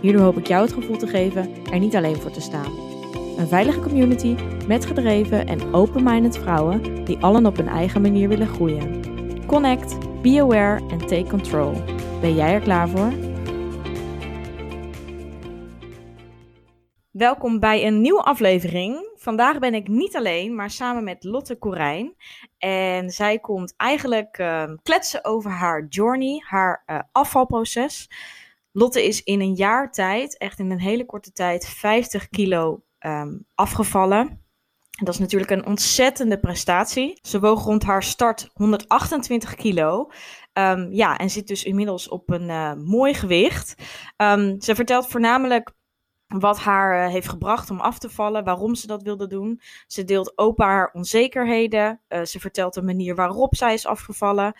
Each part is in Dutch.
Hierdoor hoop ik jou het gevoel te geven er niet alleen voor te staan. Een veilige community met gedreven en open-minded vrouwen die allen op hun eigen manier willen groeien. Connect, be aware en take control. Ben jij er klaar voor? Welkom bij een nieuwe aflevering. Vandaag ben ik niet alleen, maar samen met Lotte Corijn. En zij komt eigenlijk uh, kletsen over haar journey, haar uh, afvalproces. Lotte is in een jaar tijd, echt in een hele korte tijd, 50 kilo um, afgevallen. Dat is natuurlijk een ontzettende prestatie. Ze woog rond haar start 128 kilo. Um, ja, en zit dus inmiddels op een uh, mooi gewicht. Um, ze vertelt voornamelijk wat haar uh, heeft gebracht om af te vallen, waarom ze dat wilde doen. Ze deelt open haar onzekerheden. Uh, ze vertelt de manier waarop zij is afgevallen.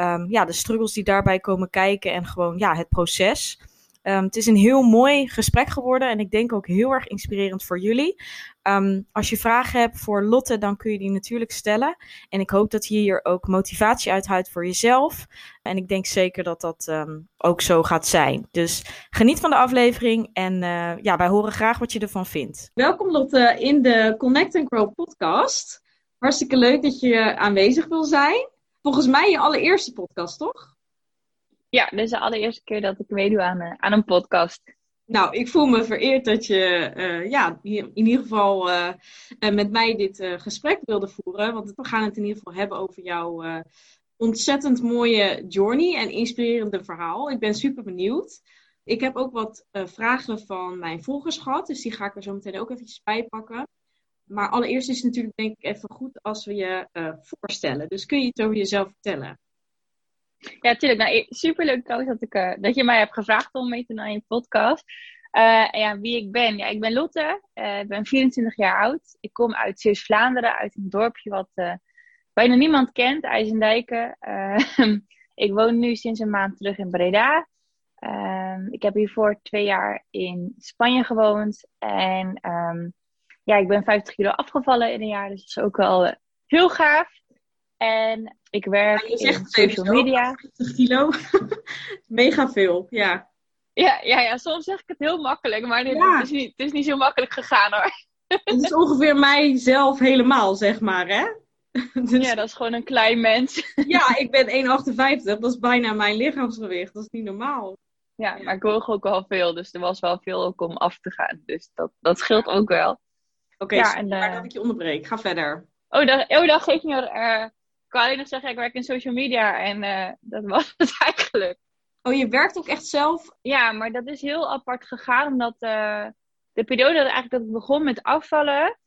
Um, ja, de struggles die daarbij komen kijken en gewoon ja, het proces. Um, het is een heel mooi gesprek geworden en ik denk ook heel erg inspirerend voor jullie. Um, als je vragen hebt voor Lotte, dan kun je die natuurlijk stellen. En ik hoop dat je hier ook motivatie uithoudt voor jezelf. En ik denk zeker dat dat ook zo gaat zijn. Dus geniet van de aflevering en uh, ja, wij horen graag wat je ervan vindt. Welkom Lotte in de Connect and Grow podcast. Hartstikke leuk dat je aanwezig wil zijn. Volgens mij je allereerste podcast, toch? Ja, dit is de allereerste keer dat ik meedoe aan, uh, aan een podcast. Nou, ik voel me vereerd dat je uh, ja, in ieder geval uh, met mij dit gesprek wilde voeren. Want we gaan het in ieder geval hebben over jouw ontzettend mooie journey en inspirerende verhaal. Ik ben super benieuwd. Ik heb ook wat vragen van mijn volgers gehad, dus die ga ik er zo meteen ook eventjes bij pakken. Maar allereerst is het natuurlijk denk ik even goed als we je voorstellen. Dus kun je iets over jezelf vertellen? Ja, tuurlijk. Nou, superleuk dat, ik, uh, dat je mij hebt gevraagd om mee te doen aan je podcast. Uh, ja, wie ik ben. Ja, ik ben Lotte. Ik ben 24 jaar oud. Ik kom uit Zeeuws-Vlaanderen, uit een dorpje wat bijna niemand kent, IJsendijken. ik woon nu sinds een maand terug in Breda. Ehm, ik heb hiervoor twee jaar in Spanje gewoond. En um, ja, ik ben 50 kilo afgevallen in een jaar, dus dat is ook wel heel gaaf. En ik werk ja, in social media. 50 kilo. Mega veel, ja. ja. Ja, ja, soms zeg ik het heel makkelijk, maar dit, ja. het, is niet, het is niet zo makkelijk gegaan hoor. Het is ongeveer mijzelf helemaal, zeg maar, hè? Dus... Ja, dat is gewoon een klein mens. Ja, ik ben 1,58. Dat is bijna mijn lichaamsgewicht. Dat is niet normaal. Ja, maar ik woog ook wel veel. Dus er was wel veel ook om af te gaan. Dus dat, dat scheelt ook wel. Oké, okay, ja, en, uh... dat ik je onderbreek. Ga verder. Oh, dat, oh, dat geeft niet. Uh, ik kan alleen nog zeggen, ik werk in social media en uh, dat was het eigenlijk. Oh, je werkt ook echt zelf? Ja, maar dat is heel apart gegaan, omdat uh, de periode dat, eigenlijk dat ik begon met afvallen,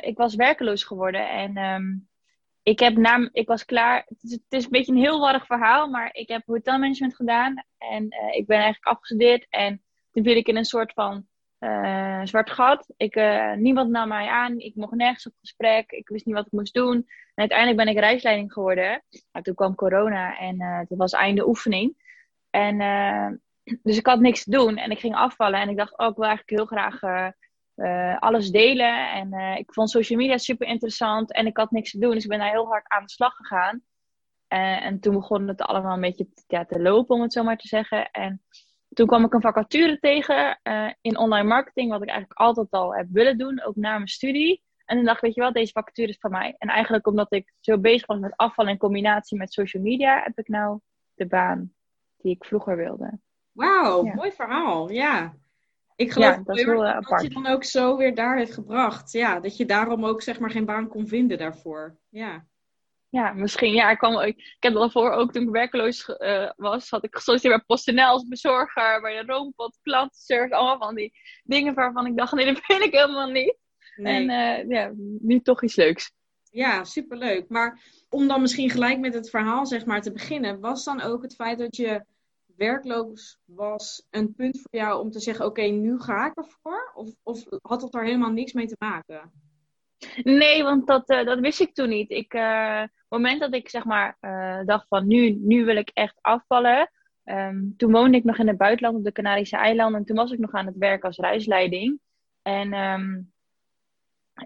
ik was werkeloos geworden en um, ik, heb na, ik was klaar. Het is, het is, een beetje een heel warrig verhaal, maar ik heb hotelmanagement gedaan en ik ben eigenlijk afgestudeerd en toen viel ik in een soort van uh, zwart gat. Ik, uh, niemand nam mij aan. Ik mocht nergens op gesprek. Ik wist niet wat ik moest doen. En uiteindelijk ben ik reisleiding geworden. Maar toen kwam corona en uh, het was einde oefening. En, dus ik had niks te doen en ik ging afvallen. En ik dacht, oh, ik wil eigenlijk heel graag alles delen. En ik vond social media super interessant en ik had niks te doen. Dus ik ben daar heel hard aan de slag gegaan. en toen begon het allemaal een beetje ja, te lopen, om het zo maar te zeggen. En toen kwam ik een vacature tegen uh, in online marketing, wat ik eigenlijk altijd al heb willen doen, ook na mijn studie. En toen dacht ik, weet je wel, deze vacature is van mij. En eigenlijk omdat ik zo bezig was met afval in combinatie met social media, heb ik nou de baan die ik vroeger wilde. Wauw, ja. mooi verhaal, ja. Ik geloof ja, dat, heel, uh, dat je dan ook zo weer daar heeft gebracht. Ja, dat je daarom ook zeg maar geen baan kon vinden daarvoor. Ja ja, misschien. Ja, ik, kwam, ik, ik heb daarvoor ook toen ik werkloos uh, was, had ik gesolliciteerd bij PostNL als bezorger, bij de Roompot, klantenservice, allemaal van die dingen waarvan ik dacht, nee, dat vind ik helemaal niet. Nee. En uh, ja, nu toch iets leuks. Ja, superleuk. Maar om dan misschien gelijk met het verhaal zeg maar te beginnen, was dan ook het feit dat je werkloos was een punt voor jou om te zeggen: oké, nu ga ik ervoor? Of, of had dat daar helemaal niks mee te maken? Nee, want dat, eh, dat wist ik toen niet. Ik, op het moment dat ik zeg maar uh, dacht van nu, nu wil ik echt afvallen. Um, toen woonde ik nog in het buitenland op de Canarische eilanden. En toen was ik nog aan het werk als reisleiding. En um,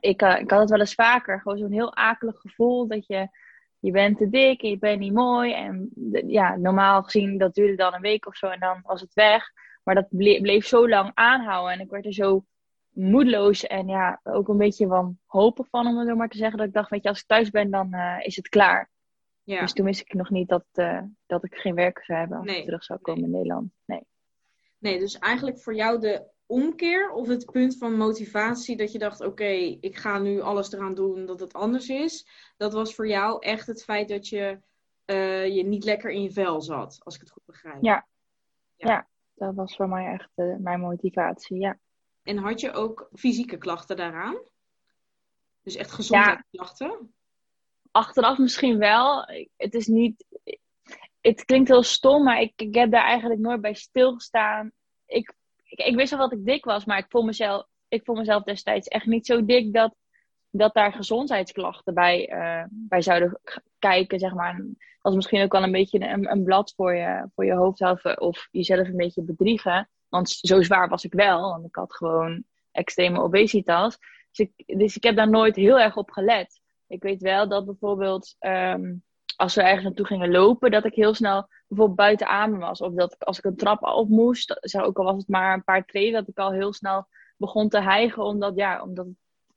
ik, ik had het wel eens vaker. Gewoon zo'n heel akelig gevoel dat je je bent te dik en je bent niet mooi. En ja, normaal gezien, dat duurde dan een week of zo en dan was het weg. Maar dat bleef zo lang aanhouden en ik werd er zo moedeloos en ja, ook een beetje van hopen van, om het zo maar te zeggen. Dat ik dacht, weet je, als ik thuis ben, dan uh, is het klaar. Ja. Dus toen wist ik nog niet dat, uh, dat ik geen werk zou hebben als nee. ik terug zou komen nee. in Nederland. Nee. Nee, dus eigenlijk voor jou de omkeer of het punt van motivatie dat je dacht: oké, ik ga nu alles eraan doen dat het anders is. Dat was voor jou echt het feit dat je uh, je niet lekker in je vel zat, als ik het goed begrijp. Ja, ja. ja dat was voor mij echt mijn motivatie, ja. En had je ook fysieke klachten daaraan? Dus echt gezondheidsklachten? Achteraf misschien wel. Het is niet. Het klinkt heel stom, maar ik, ik heb daar eigenlijk nooit bij stilgestaan. Ik ik, ik wist wel dat ik dik was, maar ik voel mezelf, ik voel mezelf destijds echt niet zo dik dat, dat daar gezondheidsklachten bij, uh, bij zouden kijken, zeg maar. Dat is misschien ook wel een beetje een, een blad voor je, voor je hoofd houden of jezelf een beetje bedriegen. Want zo zwaar was ik wel, want ik had gewoon extreme obesitas. Dus ik, dus ik heb daar nooit heel erg op gelet. Ik weet wel dat bijvoorbeeld um, als we ergens naartoe gingen lopen, dat ik heel snel bijvoorbeeld buiten adem was. Of dat ik als ik een trap op moest, ook al was het maar een paar treden, dat ik al heel snel begon te hijgen, omdat, ja, omdat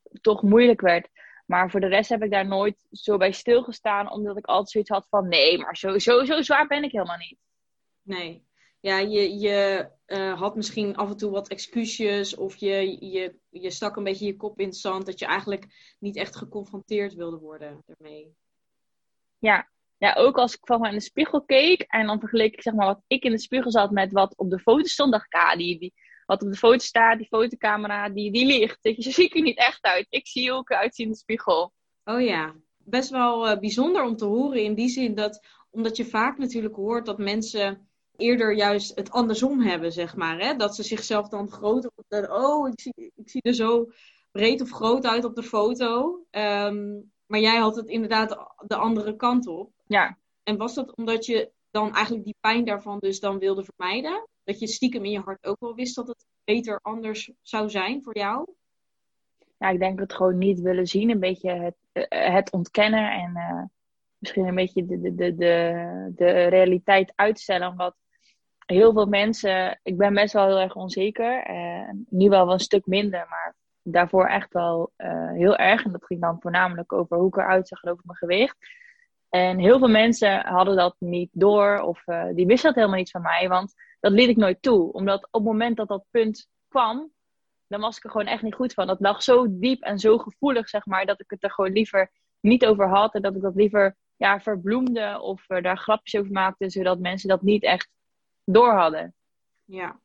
het toch moeilijk werd. Maar voor de rest heb ik daar nooit zo bij stilgestaan, omdat ik altijd zoiets had van nee, maar zo, zo, zo zwaar ben ik helemaal niet. Nee. Ja, je, je uh, had misschien af en toe wat excuusjes of je, je, je stak een beetje je kop in het zand dat je eigenlijk niet echt geconfronteerd wilde worden ermee. Ja. ja, ook als ik van in de spiegel keek en dan vergeleek ik zeg maar wat ik in de spiegel zat met wat op de foto stond, dacht ik, ah, die, die, wat op de foto staat, die fotocamera, die, die ligt. je, zo zie ik er niet echt uit. Ik zie ook uit in de spiegel. Oh ja, best wel uh, bijzonder om te horen in die zin dat, omdat je vaak natuurlijk hoort dat mensen eerder juist het andersom hebben, zeg maar. Hè? Dat ze zichzelf dan groter... Oh, ik zie, ik zie er zo breed of groot uit op de foto. Um, maar jij had het inderdaad de andere kant op. Ja. En was dat omdat je dan eigenlijk die pijn daarvan dus dan wilde vermijden? Dat je stiekem in je hart ook wel wist dat het beter anders zou zijn voor jou? Ja, ik denk het gewoon niet willen zien. Een beetje het, eh, het ontkennen en uh, misschien een beetje de, de, de, de, de realiteit uitstellen. Omdat heel veel mensen, ik ben best wel heel erg onzeker. Uh, nu wel, wel een stuk minder, maar daarvoor echt wel uh, heel erg. En dat ging dan voornamelijk over hoe ik eruit zag en over mijn gewicht. En heel veel mensen hadden dat niet door of uh, die wisten dat helemaal niet van mij. Want dat liet ik nooit toe. Omdat op het moment dat dat punt kwam, dan was ik er gewoon echt niet goed van. Dat lag zo diep en zo gevoelig, zeg maar, dat ik het er gewoon liever niet over had. En dat ik dat liever ja, verbloemde of uh, daar grapjes over maakte, zodat mensen dat niet echt door hadden. Ja,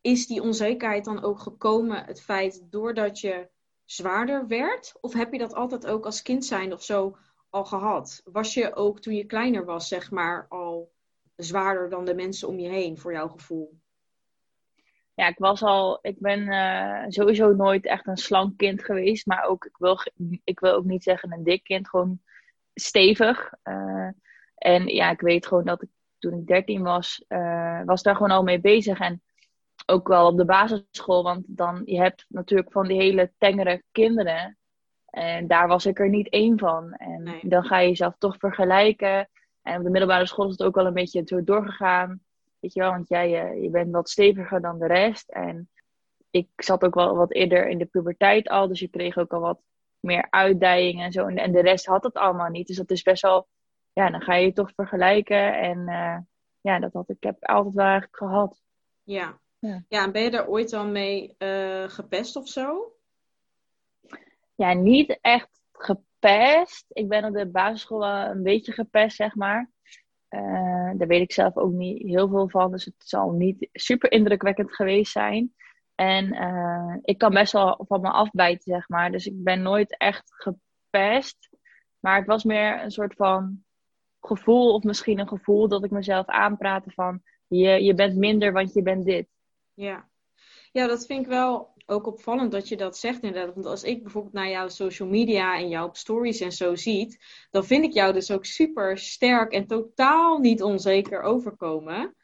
is die onzekerheid dan ook gekomen het feit doordat je zwaarder werd? Of heb je dat altijd ook als kind zijn of zo al gehad? Was je ook toen je kleiner was, zeg maar, al zwaarder dan de mensen om je heen, voor jouw gevoel? Ja, ik was al, ik ben uh, sowieso nooit echt een slank kind geweest, maar ook, ik wil, ik wil ook niet zeggen een dik kind, gewoon stevig. Uh, en ja, ik weet gewoon dat ik toen ik 13 was, uh, was daar gewoon al mee bezig. En ook wel op de basisschool, want dan je hebt natuurlijk van die hele tengere kinderen. En daar was ik er niet één van. En dan ga je jezelf toch vergelijken. En op de middelbare school is het ook wel een beetje zo doorgegaan. Weet je wel, want jij je, eh, je bent wat steviger dan de rest. En ik zat ook wel wat eerder in de puberteit al. Dus je kreeg ook al wat meer uitdijing en zo. En, de rest had het allemaal niet. Dus dat is best wel... Ja, dan ga je je toch vergelijken. En uh, ja, dat had ik heb altijd wel eigenlijk gehad. Ja, ja. ja, en ben je daar ooit dan mee uh, gepest of zo? Ja, niet echt gepest. Ik ben op de basisschool wel een beetje gepest, zeg maar. Uh, daar weet ik zelf ook niet heel veel van. Dus het zal niet super indrukwekkend geweest zijn. En uh, ik kan best wel van me afbijten, zeg maar. Dus ik ben nooit echt gepest. Maar het was meer een soort van gevoel, of misschien een gevoel dat ik mezelf aanpraatte van je, je bent minder, want je bent dit. Ja. ja, dat vind ik wel ook opvallend dat je dat zegt inderdaad. Want als ik bijvoorbeeld naar jouw social media en jouw stories en zo ziet, dan vind ik jou dus ook super sterk en totaal niet onzeker overkomen.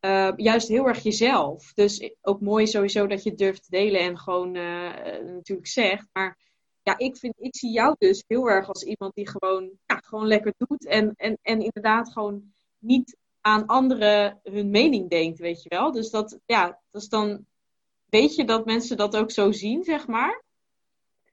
Uh, juist heel erg jezelf. Dus ook mooi sowieso dat je durft te delen en gewoon uh, natuurlijk zegt. Maar ja, ik, vind, ik zie jou dus heel erg als iemand die gewoon, ja, gewoon lekker doet. En, en, en inderdaad gewoon niet aan anderen hun mening denkt, weet je wel. Dus dat, ja, dat is dan Weet je dat mensen dat ook zo zien, zeg maar?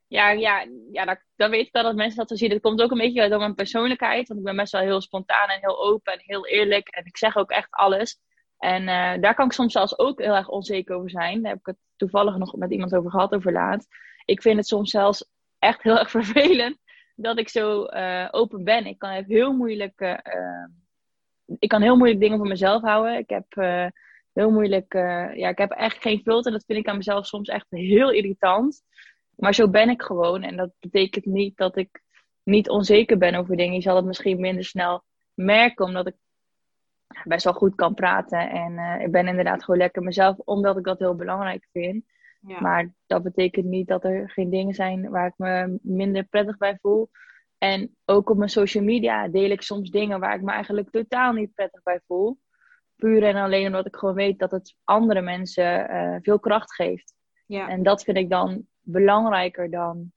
Ja, ja, ja dan, dan weet ik wel dat mensen dat zo zien. Dat komt ook een beetje door mijn persoonlijkheid. Want ik ben best wel heel spontaan en heel open en heel eerlijk. En ik zeg ook echt alles. En uh, daar kan ik soms zelfs ook heel erg onzeker over zijn. Daar heb ik het toevallig nog met iemand over gehad, over laat. Ik vind het soms zelfs echt heel erg vervelend dat ik zo uh, open ben. Ik kan heel moeilijk, uh, ik kan heel moeilijk dingen voor mezelf houden. Ik heb heel moeilijk. Ja, ik heb echt geen filter. Dat vind ik aan mezelf soms echt heel irritant. Maar zo ben ik gewoon. En dat betekent niet dat ik niet onzeker ben over dingen. Je zal het misschien minder snel merken, omdat ik best wel goed kan praten. En ik ben inderdaad gewoon lekker mezelf, omdat ik dat heel belangrijk vind. Ja. Maar dat betekent niet dat er geen dingen zijn waar ik me minder prettig bij voel. En ook op mijn social media deel ik soms dingen waar ik me eigenlijk totaal niet prettig bij voel. Puur en alleen omdat ik gewoon weet dat het andere mensen uh, veel kracht geeft. Ja. En dat vind ik dan belangrijker dan,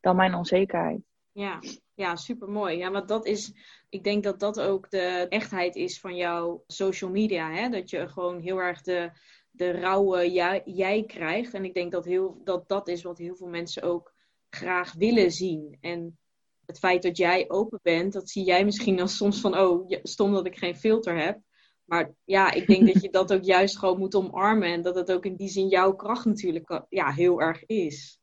dan mijn onzekerheid. Ja, ja super mooi. Ja, want dat is, ik denk dat dat ook de echtheid is van jouw social media. Hè? Dat je gewoon heel erg de, de rauwe jij, jij krijgt. En ik denk dat, heel, dat dat is wat heel veel mensen ook graag willen zien. En het feit dat jij open bent, dat zie jij misschien als soms van, oh, stom dat ik geen filter heb. Maar ja, ik denk dat je dat ook juist gewoon moet omarmen. En dat het ook in die zin jouw kracht natuurlijk eh, ja, heel erg is.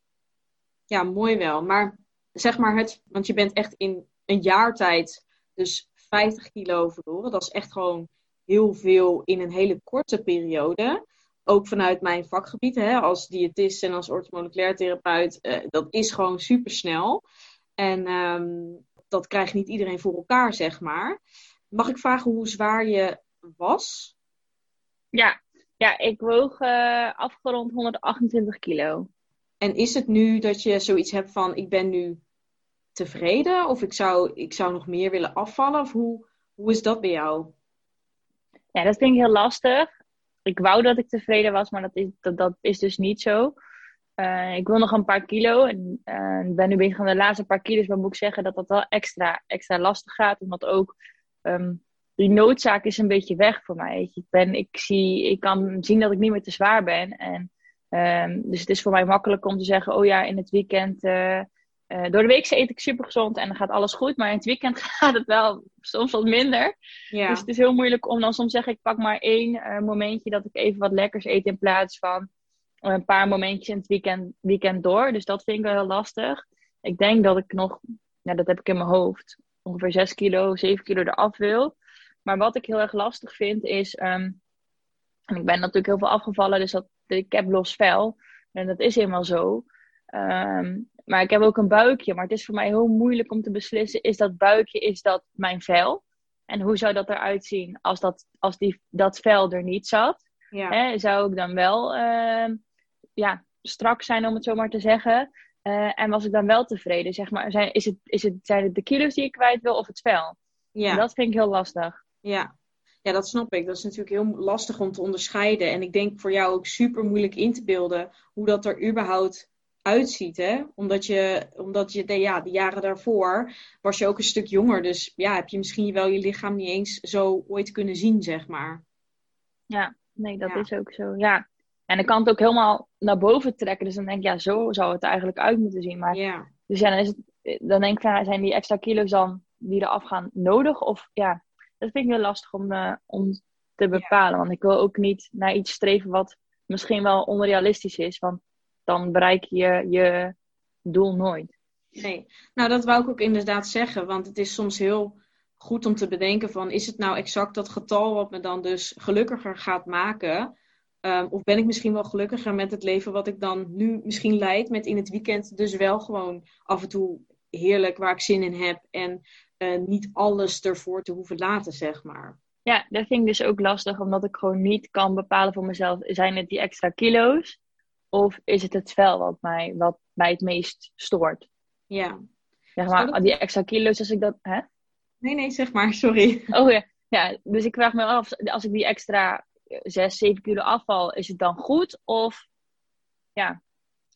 Ja, mooi wel. Maar zeg maar het, want je bent echt in een jaar tijd dus 50 kilo verloren. Dat is echt gewoon heel veel in een hele korte periode. Ook vanuit mijn vakgebied, hè, als diëtist en als orthomoleculair therapeut, uh, dat is gewoon super snel. En um, dat krijgt niet iedereen voor elkaar, zeg maar. Mag ik vragen hoe zwaar je was? Ja, ja ik woog uh, afgerond 128 kilo. En is het nu dat je zoiets hebt van: ik ben nu tevreden of ik zou, ik zou nog meer willen afvallen? Of hoe, hoe is dat bij jou? Ja, dat vind ik heel lastig. Ik wou dat ik tevreden was, maar dat is, dat, dat is dus niet zo. Uh, ik wil nog een paar kilo en uh, ben nu bezig aan de laatste paar kilo's. Maar moet ik zeggen dat dat wel extra, extra lastig gaat. Omdat ook um, die noodzaak is een beetje weg voor mij. Ik, ben, ik, zie, ik kan zien dat ik niet meer te zwaar ben. En, um, dus het is voor mij makkelijk om te zeggen: Oh ja, in het weekend. Uh, uh, door de week eet ik super gezond en dan gaat alles goed. Maar in het weekend gaat het wel soms wat minder. Ja. Dus het is heel moeilijk om dan soms zeggen: Ik pak maar één uh, momentje dat ik even wat lekkers eet. In plaats van een paar momentjes in het weekend, weekend door. Dus dat vind ik wel heel lastig. Ik denk dat ik nog, nou, dat heb ik in mijn hoofd, ongeveer 6 kilo, 7 kilo eraf wil. Maar wat ik heel erg lastig vind is. Um, en ik ben natuurlijk heel veel afgevallen, dus dat, ik heb los vel. En dat is helemaal zo. Um, maar ik heb ook een buikje. Maar het is voor mij heel moeilijk om te beslissen: is dat buikje, is dat mijn vel? En hoe zou dat eruit zien als dat, als die, dat vel er niet zat? Ja. Hè, zou ik dan wel uh, ja, strak zijn, om het zo maar te zeggen? Uh, en was ik dan wel tevreden? Zeg maar, zijn, is het, is het, zijn het de kilo's die ik kwijt wil of het vel? Ja. En dat vind ik heel lastig. Ja. ja, dat snap ik. Dat is natuurlijk heel lastig om te onderscheiden. En ik denk voor jou ook super moeilijk in te beelden hoe dat er überhaupt uitziet. Hè? Omdat je, omdat je de, ja, de jaren daarvoor was je ook een stuk jonger. Dus ja, heb je misschien wel je lichaam niet eens zo ooit kunnen zien, zeg maar. Ja, nee, dat is ook zo. Ja. En dan kan het ook helemaal naar boven trekken. Dus dan denk ik, ja, zo zou het eigenlijk uit moeten zien. Maar ja. Dus ja, dan, is het, dan denk ik, zijn die extra kilo's dan die eraf gaan nodig? Of ja, dat vind ik heel lastig om, uh, om te bepalen. Want ik wil ook niet naar iets streven wat misschien wel onrealistisch is. Want dan bereik je je doel nooit. Nee, nou dat wou ik ook inderdaad zeggen. Want het is soms heel goed om te bedenken van... is het nou exact dat getal wat me dan dus gelukkiger gaat maken... Um, of ben ik misschien wel gelukkiger met het leven wat ik dan nu misschien leid, met in het weekend dus wel gewoon af en toe heerlijk waar ik zin in heb en uh, niet alles ervoor te hoeven laten, zeg maar. Ja, dat vind ik dus ook lastig, omdat ik gewoon niet kan bepalen voor mezelf, zijn het die extra kilo's? Of is het het vel wat mij, wat mij het meest stoort? Ja. Zeg maar, die extra kilo's, als ik dat... Hè? Nee, nee, zeg maar, sorry. Oh ja. ja, dus ik vraag me af, als ik die extra 6, 7 kilo afval, is het dan goed? Of ja,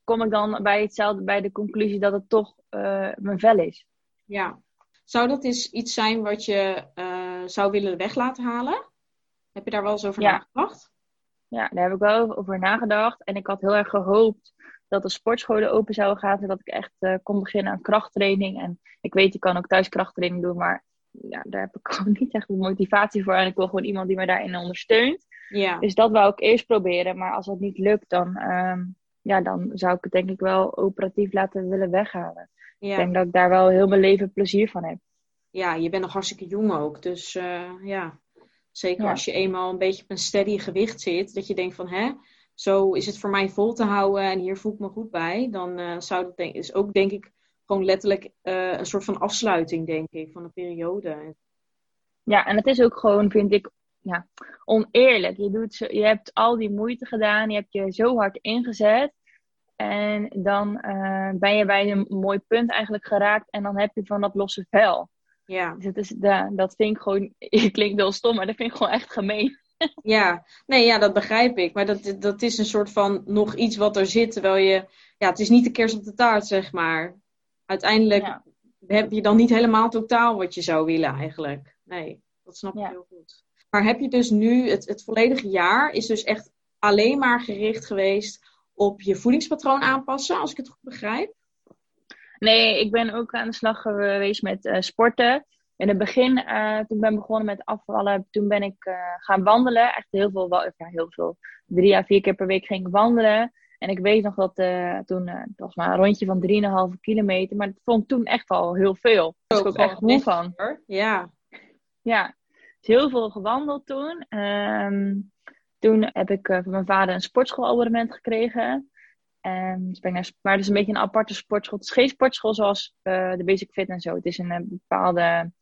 kom ik dan bij hetzelfde, bij de conclusie dat het toch uh, mijn vel is? Ja. Zou dat eens iets zijn wat je uh, zou willen weg laten halen? Heb je daar wel eens over Ja. nagedacht? Ja, daar heb ik wel over nagedacht. En ik had heel erg gehoopt dat de sportscholen open zouden gaan. Zodat ik echt eh, kon beginnen aan krachttraining. En ik weet, ik kan ook thuis krachttraining doen. Maar ja, daar heb ik gewoon niet echt de motivatie voor. En ik wil gewoon iemand die me daarin ondersteunt. Ja. Dus dat wou ik eerst proberen. Maar als dat niet lukt, dan, ehm, ja, dan zou ik het denk ik wel operatief laten willen weghalen. Ik denk dat ik daar wel heel mijn leven plezier van heb. ja, je bent nog hartstikke jong ook. Dus eh, ja, zeker Ja. als je eenmaal een beetje op een steady gewicht zit. Dat je denkt van, hè, zo is het voor mij vol te houden. En hier voel ik me goed bij. Dan eh, zou dat denk, is ook denk ik gewoon letterlijk eh, een soort van afsluiting, denk ik, van een periode. Ja, en het is ook gewoon, vind ik, ja, oneerlijk. Je, doet zo, je hebt al die moeite gedaan, je hebt je zo hard ingezet. En dan eh, ben je bij een mooi punt eigenlijk geraakt en dan heb je van dat losse vel. Ja. Dus het is, ja, dat vind ik gewoon, je klinkt heel stom, maar dat vind ik gewoon echt gemeen. Ja, nee, ja, dat begrijp ik. Maar dat, dat is een soort van nog iets wat er zit, terwijl je... Ja, het is niet de kerst op de taart, zeg maar. Uiteindelijk Ja. heb je dan niet helemaal totaal wat je zou willen, eigenlijk. Nee, dat snap ik Ja. heel goed. Maar heb je dus nu, het, het volledige jaar is dus echt alleen maar gericht geweest op je voedingspatroon aanpassen, als ik het goed begrijp? Nee, ik ben ook aan de slag geweest met eh, sporten. In het begin, eh, toen ik ben begonnen met afvallen, toen ben ik eh, gaan wandelen. Echt heel veel, wel- ja, heel veel. Drie à vier keer per week ging ik wandelen. En ik weet nog dat toen, het was maar een rondje van 3,5 kilometer. Maar dat vond ik toen echt al heel veel. Daar was ik ook echt moe van. hoor. Ja, Ja, dus heel veel gewandeld toen. Ehm, toen heb ik van mijn vader een sportschoolabonnement gekregen. En dus ben ik naar, maar het is een beetje een aparte sportschool. Het is geen sportschool zoals eh, de Basic Fit en zo. Het is een eh, bepaalde,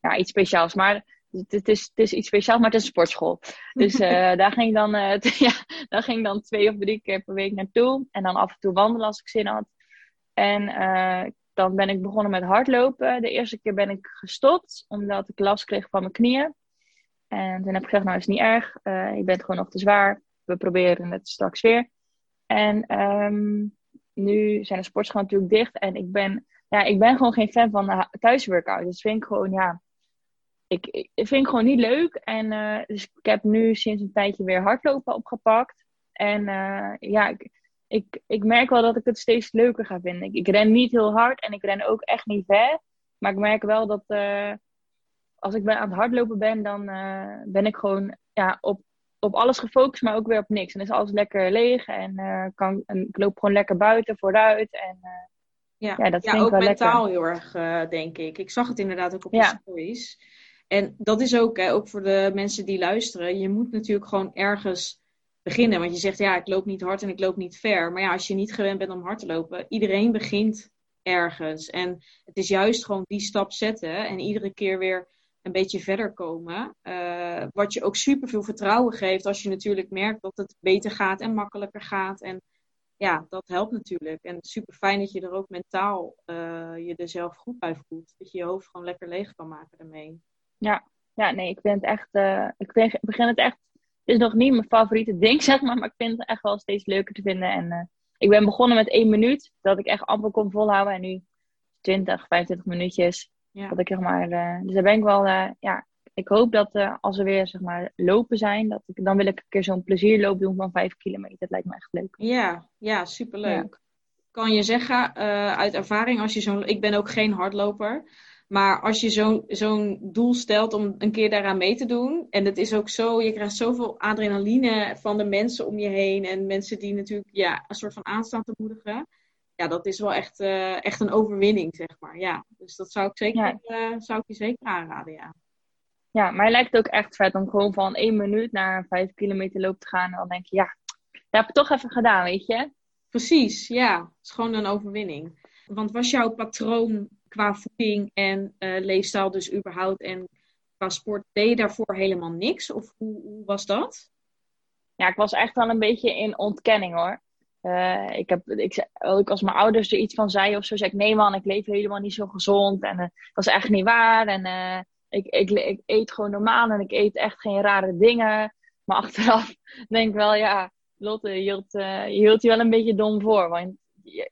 ja, iets speciaals. Maar het, is, het is iets speciaals, maar het is een sportschool. Dus eh, daar ging ik dan, ja, daar ging ik dan twee of drie keer per week naartoe. En dan af en toe wandelen als ik zin had. En dan ben ik begonnen met hardlopen. De eerste keer ben ik gestopt, omdat ik last kreeg van mijn knieën. En toen heb ik gezegd, nou is het niet erg. je bent gewoon nog te zwaar. We proberen het straks weer. En ehm, nu zijn de sportscholen natuurlijk dicht. En ik ben, ja, ik ben gewoon geen fan van thuisworkout. Dus vind ik gewoon, ja... Ik, ik vind gewoon niet leuk. En eh, dus ik heb nu sinds een tijdje weer hardlopen opgepakt. En eh, ja, ik, ik, ik merk wel dat ik het steeds leuker ga vinden. Ik, ik ren niet heel hard en ik ren ook echt niet ver. Maar ik merk wel dat eh, als ik ben aan het hardlopen ben, dan ben ik gewoon ja, op, op alles gefocust, maar ook weer op niks. En is alles lekker leeg en, eh, kan, en ik loop gewoon lekker buiten, vooruit. En eh, ja. Ja, dat vind ik ook wel mentaal heel erg, eh, denk ik. Ik zag het inderdaad ook op Ja. de stories. En dat is ook, hè, ook voor de mensen die luisteren. Je moet natuurlijk gewoon ergens beginnen. Want je zegt, ja, ik loop niet hard en ik loop niet ver. Maar ja, als je niet gewend bent om hard te lopen, iedereen begint ergens. En het is juist gewoon die stap zetten en iedere keer weer een beetje verder komen. Eh, wat je ook super veel vertrouwen geeft als je natuurlijk merkt dat het beter gaat en makkelijker gaat. En ja, dat helpt natuurlijk. En super fijn dat je er ook mentaal eh, je er zelf goed bij voelt. Dat je je hoofd gewoon lekker leeg kan maken daarmee. ja, nee, ik vind het echt, eh, ik begin het echt, het is nog niet mijn favoriete ding, zeg maar, maar ik vind het echt wel steeds leuker te vinden. En ik ben begonnen met één minuut, dat ik echt amper kon volhouden. En nu 20, 25 minuutjes. Ja. Dat ik zeg maar, eh, dus daar ben ik wel, eh, ja, ik hoop dat eh, als er weer zeg maar lopen zijn, dat ik, dan wil ik een keer zo'n plezierloop doen van 5 kilometer. Dat lijkt me echt leuk. Ja, ja, superleuk. Kan je zeggen uit ervaring, als je zo'n. Ik ben ook geen hardloper. Maar als je zo'n zo'n doel stelt om een keer daaraan mee te doen. En het is ook zo, je krijgt zoveel adrenaline van de mensen om je heen. En mensen die natuurlijk ja, een soort van aanstaan te moedigen. Ja, dat is wel echt, eh, echt een overwinning, zeg maar. Ja, dus dat zou ik, zeker, Ja. eh, zou ik je zeker aanraden, ja. Ja, maar het lijkt ook echt vet om gewoon van één minuut naar 5 kilometer loop te gaan. En dan denk je, ja, dat heb ik toch even gedaan, weet je. Precies, ja. Het is gewoon een overwinning. Want was jouw patroon qua voeding en eh, leefstijl dus überhaupt en qua sport, deed je daarvoor helemaal niks? Of hoe, hoe was dat? Ja, ik was echt wel een beetje in ontkenning hoor. Uh, ik heb, ik, als mijn ouders er iets van zeiden of zo, zei ik: Nee, man, ik leef helemaal niet zo gezond. En uh, dat is echt niet waar. En uh, ik, ik, eet gewoon normaal en ik eet echt geen rare dingen. Maar achteraf denk ik wel, ja, Lotte, je hield, je je wel een beetje dom voor. Want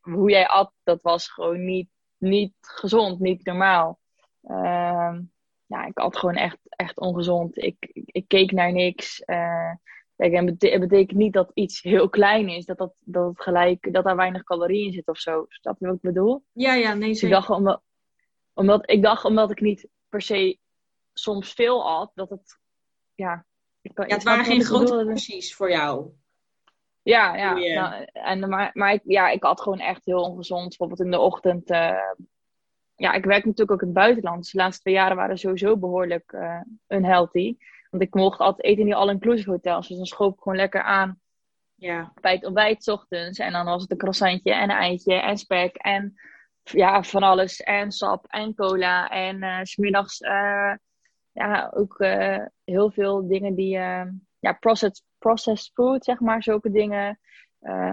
hoe jij at, dat was gewoon niet, niet gezond, niet normaal. Ehm, ja, ik at gewoon echt, echt ongezond. Ik, ik, ik keek naar niks. Kijk, en het betekent niet dat iets heel klein is, dat, dat, dat, het gelijk, dat daar weinig calorieën in zit of zo. Snap je wat ik bedoel? Ja, ja, nee, dus ik dacht, omdat, omdat, ik dacht, omdat ik niet per se soms veel at, dat het, ja... Ik, ja, het waren geen grote porties voor jou. Ja, ja. Nou, en, maar maar ik, ja, ik had gewoon echt heel ongezond. Bijvoorbeeld in de ochtend. Uh, ja, ik werk natuurlijk ook in het buitenland. Dus de laatste twee jaren waren sowieso behoorlijk uh, unhealthy. Want ik mocht altijd eten in die all-inclusive hotels. Dus dan schoof ik gewoon lekker aan. Ja. Bij het ontbijt ochtends. En dan was het een croissantje en een eitje en spek. En ja, van alles. En sap en cola. En uh, smiddags uh, ja, ook uh, heel veel dingen die... ja, processed, processed food, zeg maar. Zulke dingen.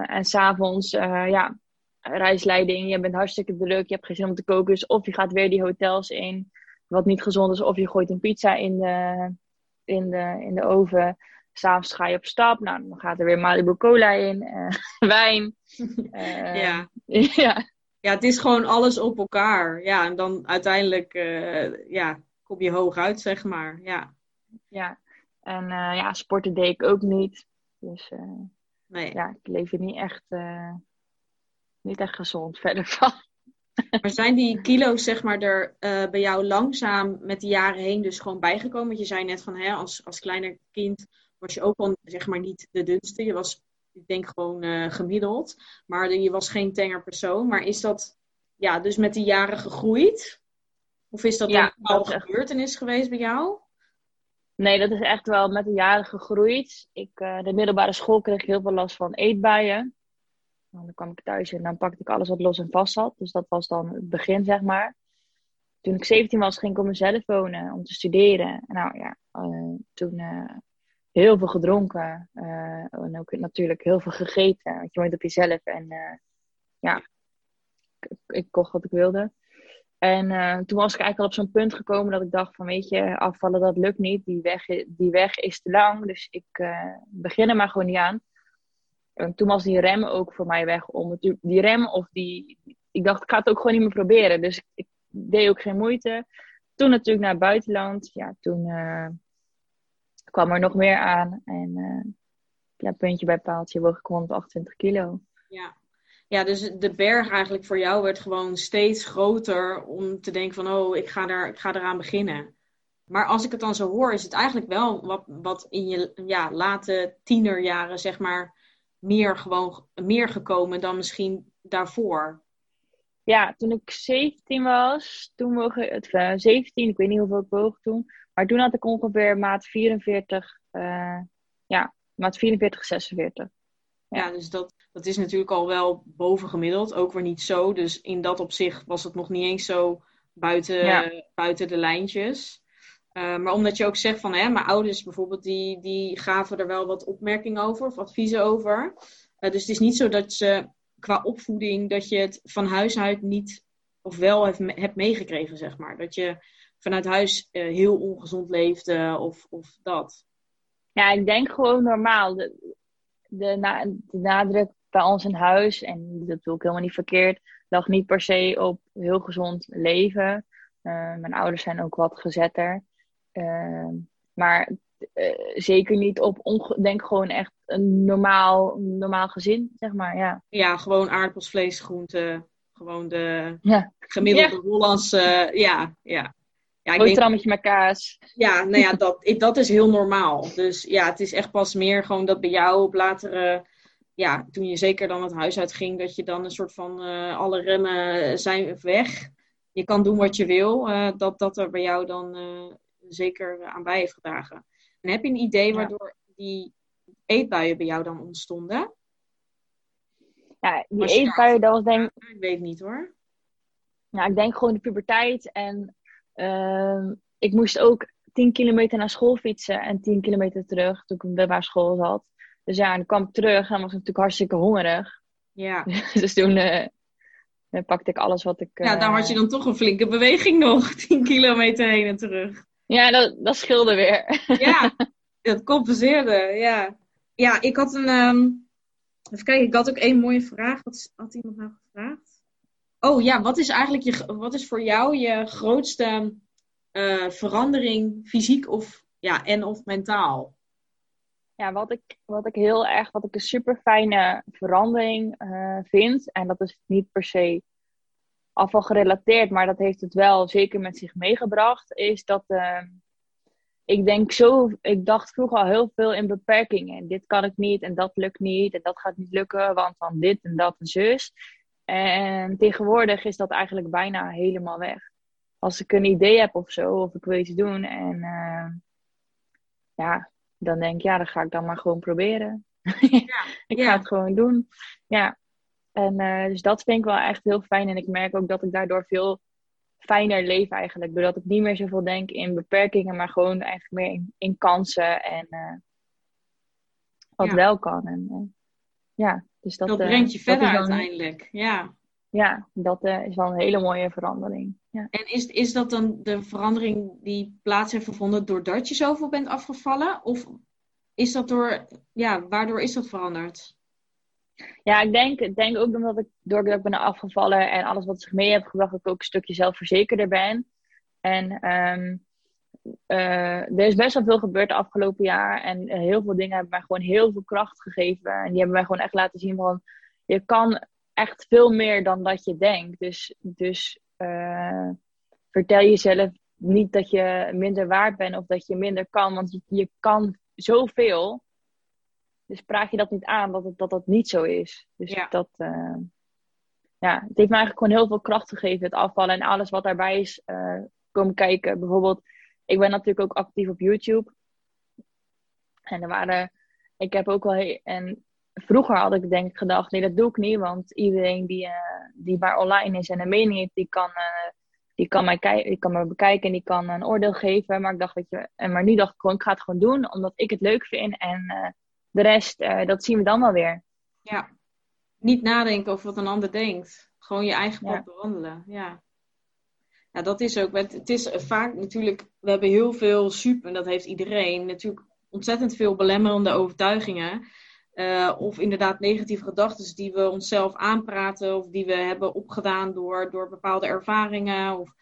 en s'avonds, ja, reisleiding. Je bent hartstikke druk. Je hebt geen zin om te koken. Dus of je gaat weer die hotels in. Wat niet gezond is. Of je gooit een pizza in de in de, in de oven. S'avonds ga je op stap. Nou, dan gaat er weer Malibu Cola in. Uh, wijn. Uh, ja. ja. Ja, het is gewoon alles op elkaar. Ja, en dan uiteindelijk uh, ja, kom je hoog uit, zeg maar. Ja. Ja. En ja, sporten deed ik ook niet. Dus nee. ja, ik leef er niet echt, niet echt gezond verder van. Maar zijn die kilo's zeg maar er uh, bij jou langzaam met de jaren heen dus gewoon bijgekomen? Want je zei net van hè, als, als kleiner kind was je ook al zeg maar niet de dunste. Je was, ik denk gewoon uh, gemiddeld. Maar je was geen tenger persoon. Maar is dat ja, dus met de jaren gegroeid? Of is dat ja, een bepaalde echt... gebeurtenis geweest bij jou? Nee, dat is echt wel met de jaren gegroeid. Ik, uh, de middelbare school kreeg ik heel veel last van eetbuien. Dan kwam ik thuis en dan pakte ik alles wat los en vast zat. Dus dat was dan het begin, zeg maar. Toen ik 17 was, ging ik op mezelf wonen om te studeren. Nou ja, uh, toen uh, heel veel gedronken. Uh, en ook natuurlijk heel veel gegeten. Want je woont op jezelf. En ja, ik, ik, kocht wat ik wilde. En toen was ik eigenlijk al op zo'n punt gekomen dat ik dacht van, weet je, afvallen dat lukt niet. Die weg, die weg is te lang. Dus ik begin er maar gewoon niet aan. En toen was die rem ook voor mij weg. Om die rem of die. Ik dacht, ik ga het ook gewoon niet meer proberen. Dus ik, deed ook geen moeite. Toen natuurlijk naar het buitenland. Ja, toen uh, kwam er nog meer aan. En uh, ja, puntje bij paaltje woog ik 128 kilo. Ja. ja, dus de berg eigenlijk voor jou werd gewoon steeds groter. Om te denken van, oh, ik ga, daar, ik ga eraan beginnen. Maar als ik het dan zo hoor, is het eigenlijk wel wat, wat in je ja, late tienerjaren, zeg maar meer, gewoon, meer gekomen dan misschien daarvoor? Ja, toen ik 17 was, toen woog ik, het, uh, 17, ik weet niet hoeveel ik woog toen, maar toen had ik ongeveer maat 44, uh, ja, maat 44, 46. Ja, ja dus dat, dat is natuurlijk al wel bovengemiddeld, ook weer niet zo. Dus in dat opzicht was het nog niet eens zo buiten, ja. buiten de lijntjes. Uh, maar omdat je ook zegt van, hè, mijn ouders bijvoorbeeld, die, die gaven er wel wat opmerkingen over of adviezen over. Uh, dus het is niet zo dat ze qua opvoeding, dat je het van huis uit niet of wel hebt, meegekregen, zeg maar. Dat je vanuit huis uh, heel ongezond leefde of, of dat. Ja, ik denk gewoon normaal. De, de, de nadruk bij ons in huis, en dat doe ik helemaal niet verkeerd, lag niet per se op heel gezond leven. mijn ouders zijn ook wat gezetter. Uh, maar uh, zeker niet op, denk gewoon echt een normaal, normaal gezin, zeg maar. Ja, ja gewoon aardappels, vlees, groenten. Gewoon de ja. gemiddelde ja. Hollandse, ja, ja. Ja, Boterhammetje met kaas. Ja, nou ja, dat, dat is heel normaal. Dus ja, het is echt pas meer gewoon dat bij jou op latere... Ja, toen je zeker dan het huis uitging, dat je dan een soort van... Uh, alle remmen zijn weg. Je kan doen wat je wil. Uh, dat dat er bij jou dan zeker aan bij heeft gedragen. En heb je een idee waardoor die eetbuien bij jou dan ontstonden? Ja, die eetbuien, dat was denk ik... Ik weet niet hoor. Ja, ik denk gewoon de puberteit. En uh, ik moest ook 10 kilometer naar school fietsen en 10 kilometer terug toen ik bij waar school zat. Dus ja, en dan kwam ik terug en was ik natuurlijk hartstikke hongerig. Ja. dus toen uh, pakte ik alles wat ik... Uh... Ja, dan had je dan toch een flinke beweging nog. 10 kilometer heen en terug. Ja, dat, dat scheelde weer. ja, dat compenseerde, ja. Ja, ik had een... Um... Even kijken, ik had ook één mooie vraag. Wat had iemand nou gevraagd? Oh ja, wat is eigenlijk je, wat is voor jou je grootste uh, verandering, fysiek of, ja, en of mentaal? Ja, wat ik, wat ik heel erg, wat ik een super fijne verandering uh, vind, en dat is niet per se afval gerelateerd, maar dat heeft het wel zeker met zich meegebracht, is dat uh, ik denk zo, ik dacht vroeger al heel veel in beperkingen. Dit kan ik niet en dat lukt niet en dat gaat niet lukken, want van dit en dat en zus. En tegenwoordig is dat eigenlijk bijna helemaal weg. Als ik een idee heb of zo, of ik wil iets doen en uh, ja, dan denk ik, ja, dan ga ik dan maar gewoon proberen. Ja, ik ga het gewoon doen. Ja. En uh, dus dat vind ik wel echt heel fijn. En ik merk ook dat ik daardoor veel fijner leef eigenlijk. Doordat ik niet meer zoveel denk in beperkingen, maar gewoon eigenlijk meer in, in kansen en uh, wat wel kan. En, ja, dus dat, dat brengt je verder uiteindelijk. Ja, ja dat is wel een hele mooie verandering. Ja. En is, is dat dan de verandering die plaats heeft gevonden doordat je zoveel bent afgevallen? Of is dat door, ja, waardoor is dat veranderd? Ja, ik denk, denk ook omdat ik, doordat ik ben afgevallen en alles wat zich mee heeft gebracht, dat ik ook een stukje zelfverzekerder ben. En um, uh, er is best wel veel gebeurd het afgelopen jaar. En heel veel dingen hebben mij gewoon heel veel kracht gegeven. En die hebben mij gewoon echt laten zien van, je kan echt veel meer dan dat je denkt. Dus, dus uh, vertel jezelf niet dat je minder waard bent of dat je minder kan. Want je kan zoveel. Dus praat je dat niet aan dat het, dat, dat niet zo is. Dus ja. dat. Uh, ja, het heeft me eigenlijk gewoon heel veel kracht gegeven, het afvallen en alles wat daarbij is uh, komen kijken. Bijvoorbeeld, ik ben natuurlijk ook actief op YouTube. En er waren, ik heb ook wel, en vroeger had ik denk ik gedacht, nee dat doe ik niet, want iedereen die, uh, die maar online is en een mening heeft, die kan, uh, die kan, mij die kan me bekijken en die kan een oordeel geven. Maar ik dacht, weet je, en maar nu dacht ik gewoon, ik ga het gewoon doen, omdat ik het leuk vind en de rest, dat zien we dan wel weer. Ja, niet nadenken over wat een ander denkt. Gewoon je eigen pad ja. bewandelen, ja. Ja, dat is ook. Het is vaak natuurlijk, we hebben heel veel super, en dat heeft iedereen, natuurlijk ontzettend veel belemmerende overtuigingen. Uh, of inderdaad negatieve gedachten die we onszelf aanpraten of die we hebben opgedaan door, door bepaalde ervaringen of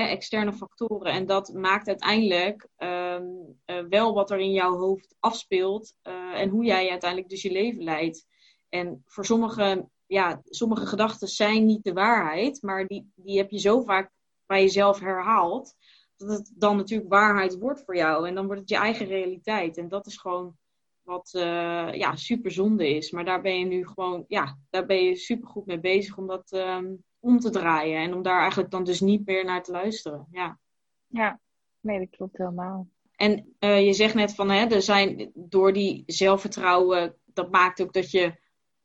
externe factoren. En dat maakt uiteindelijk um, uh, wel wat er in jouw hoofd afspeelt uh, en hoe jij uiteindelijk dus je leven leidt. En voor sommige, ja, sommige gedachten zijn niet de waarheid, maar die, die heb je zo vaak bij jezelf herhaald, dat het dan natuurlijk waarheid wordt voor jou. En dan wordt het je eigen realiteit. En dat is gewoon wat uh, ja, super zonde is. Maar daar ben je nu gewoon, ja, daar ben je super goed mee bezig om dat um, om te draaien. En om daar eigenlijk dan dus niet meer naar te luisteren. Ja, ja nee, dat klopt helemaal. En uh, je zegt net van, hè, er zijn door die zelfvertrouwen, dat maakt ook dat je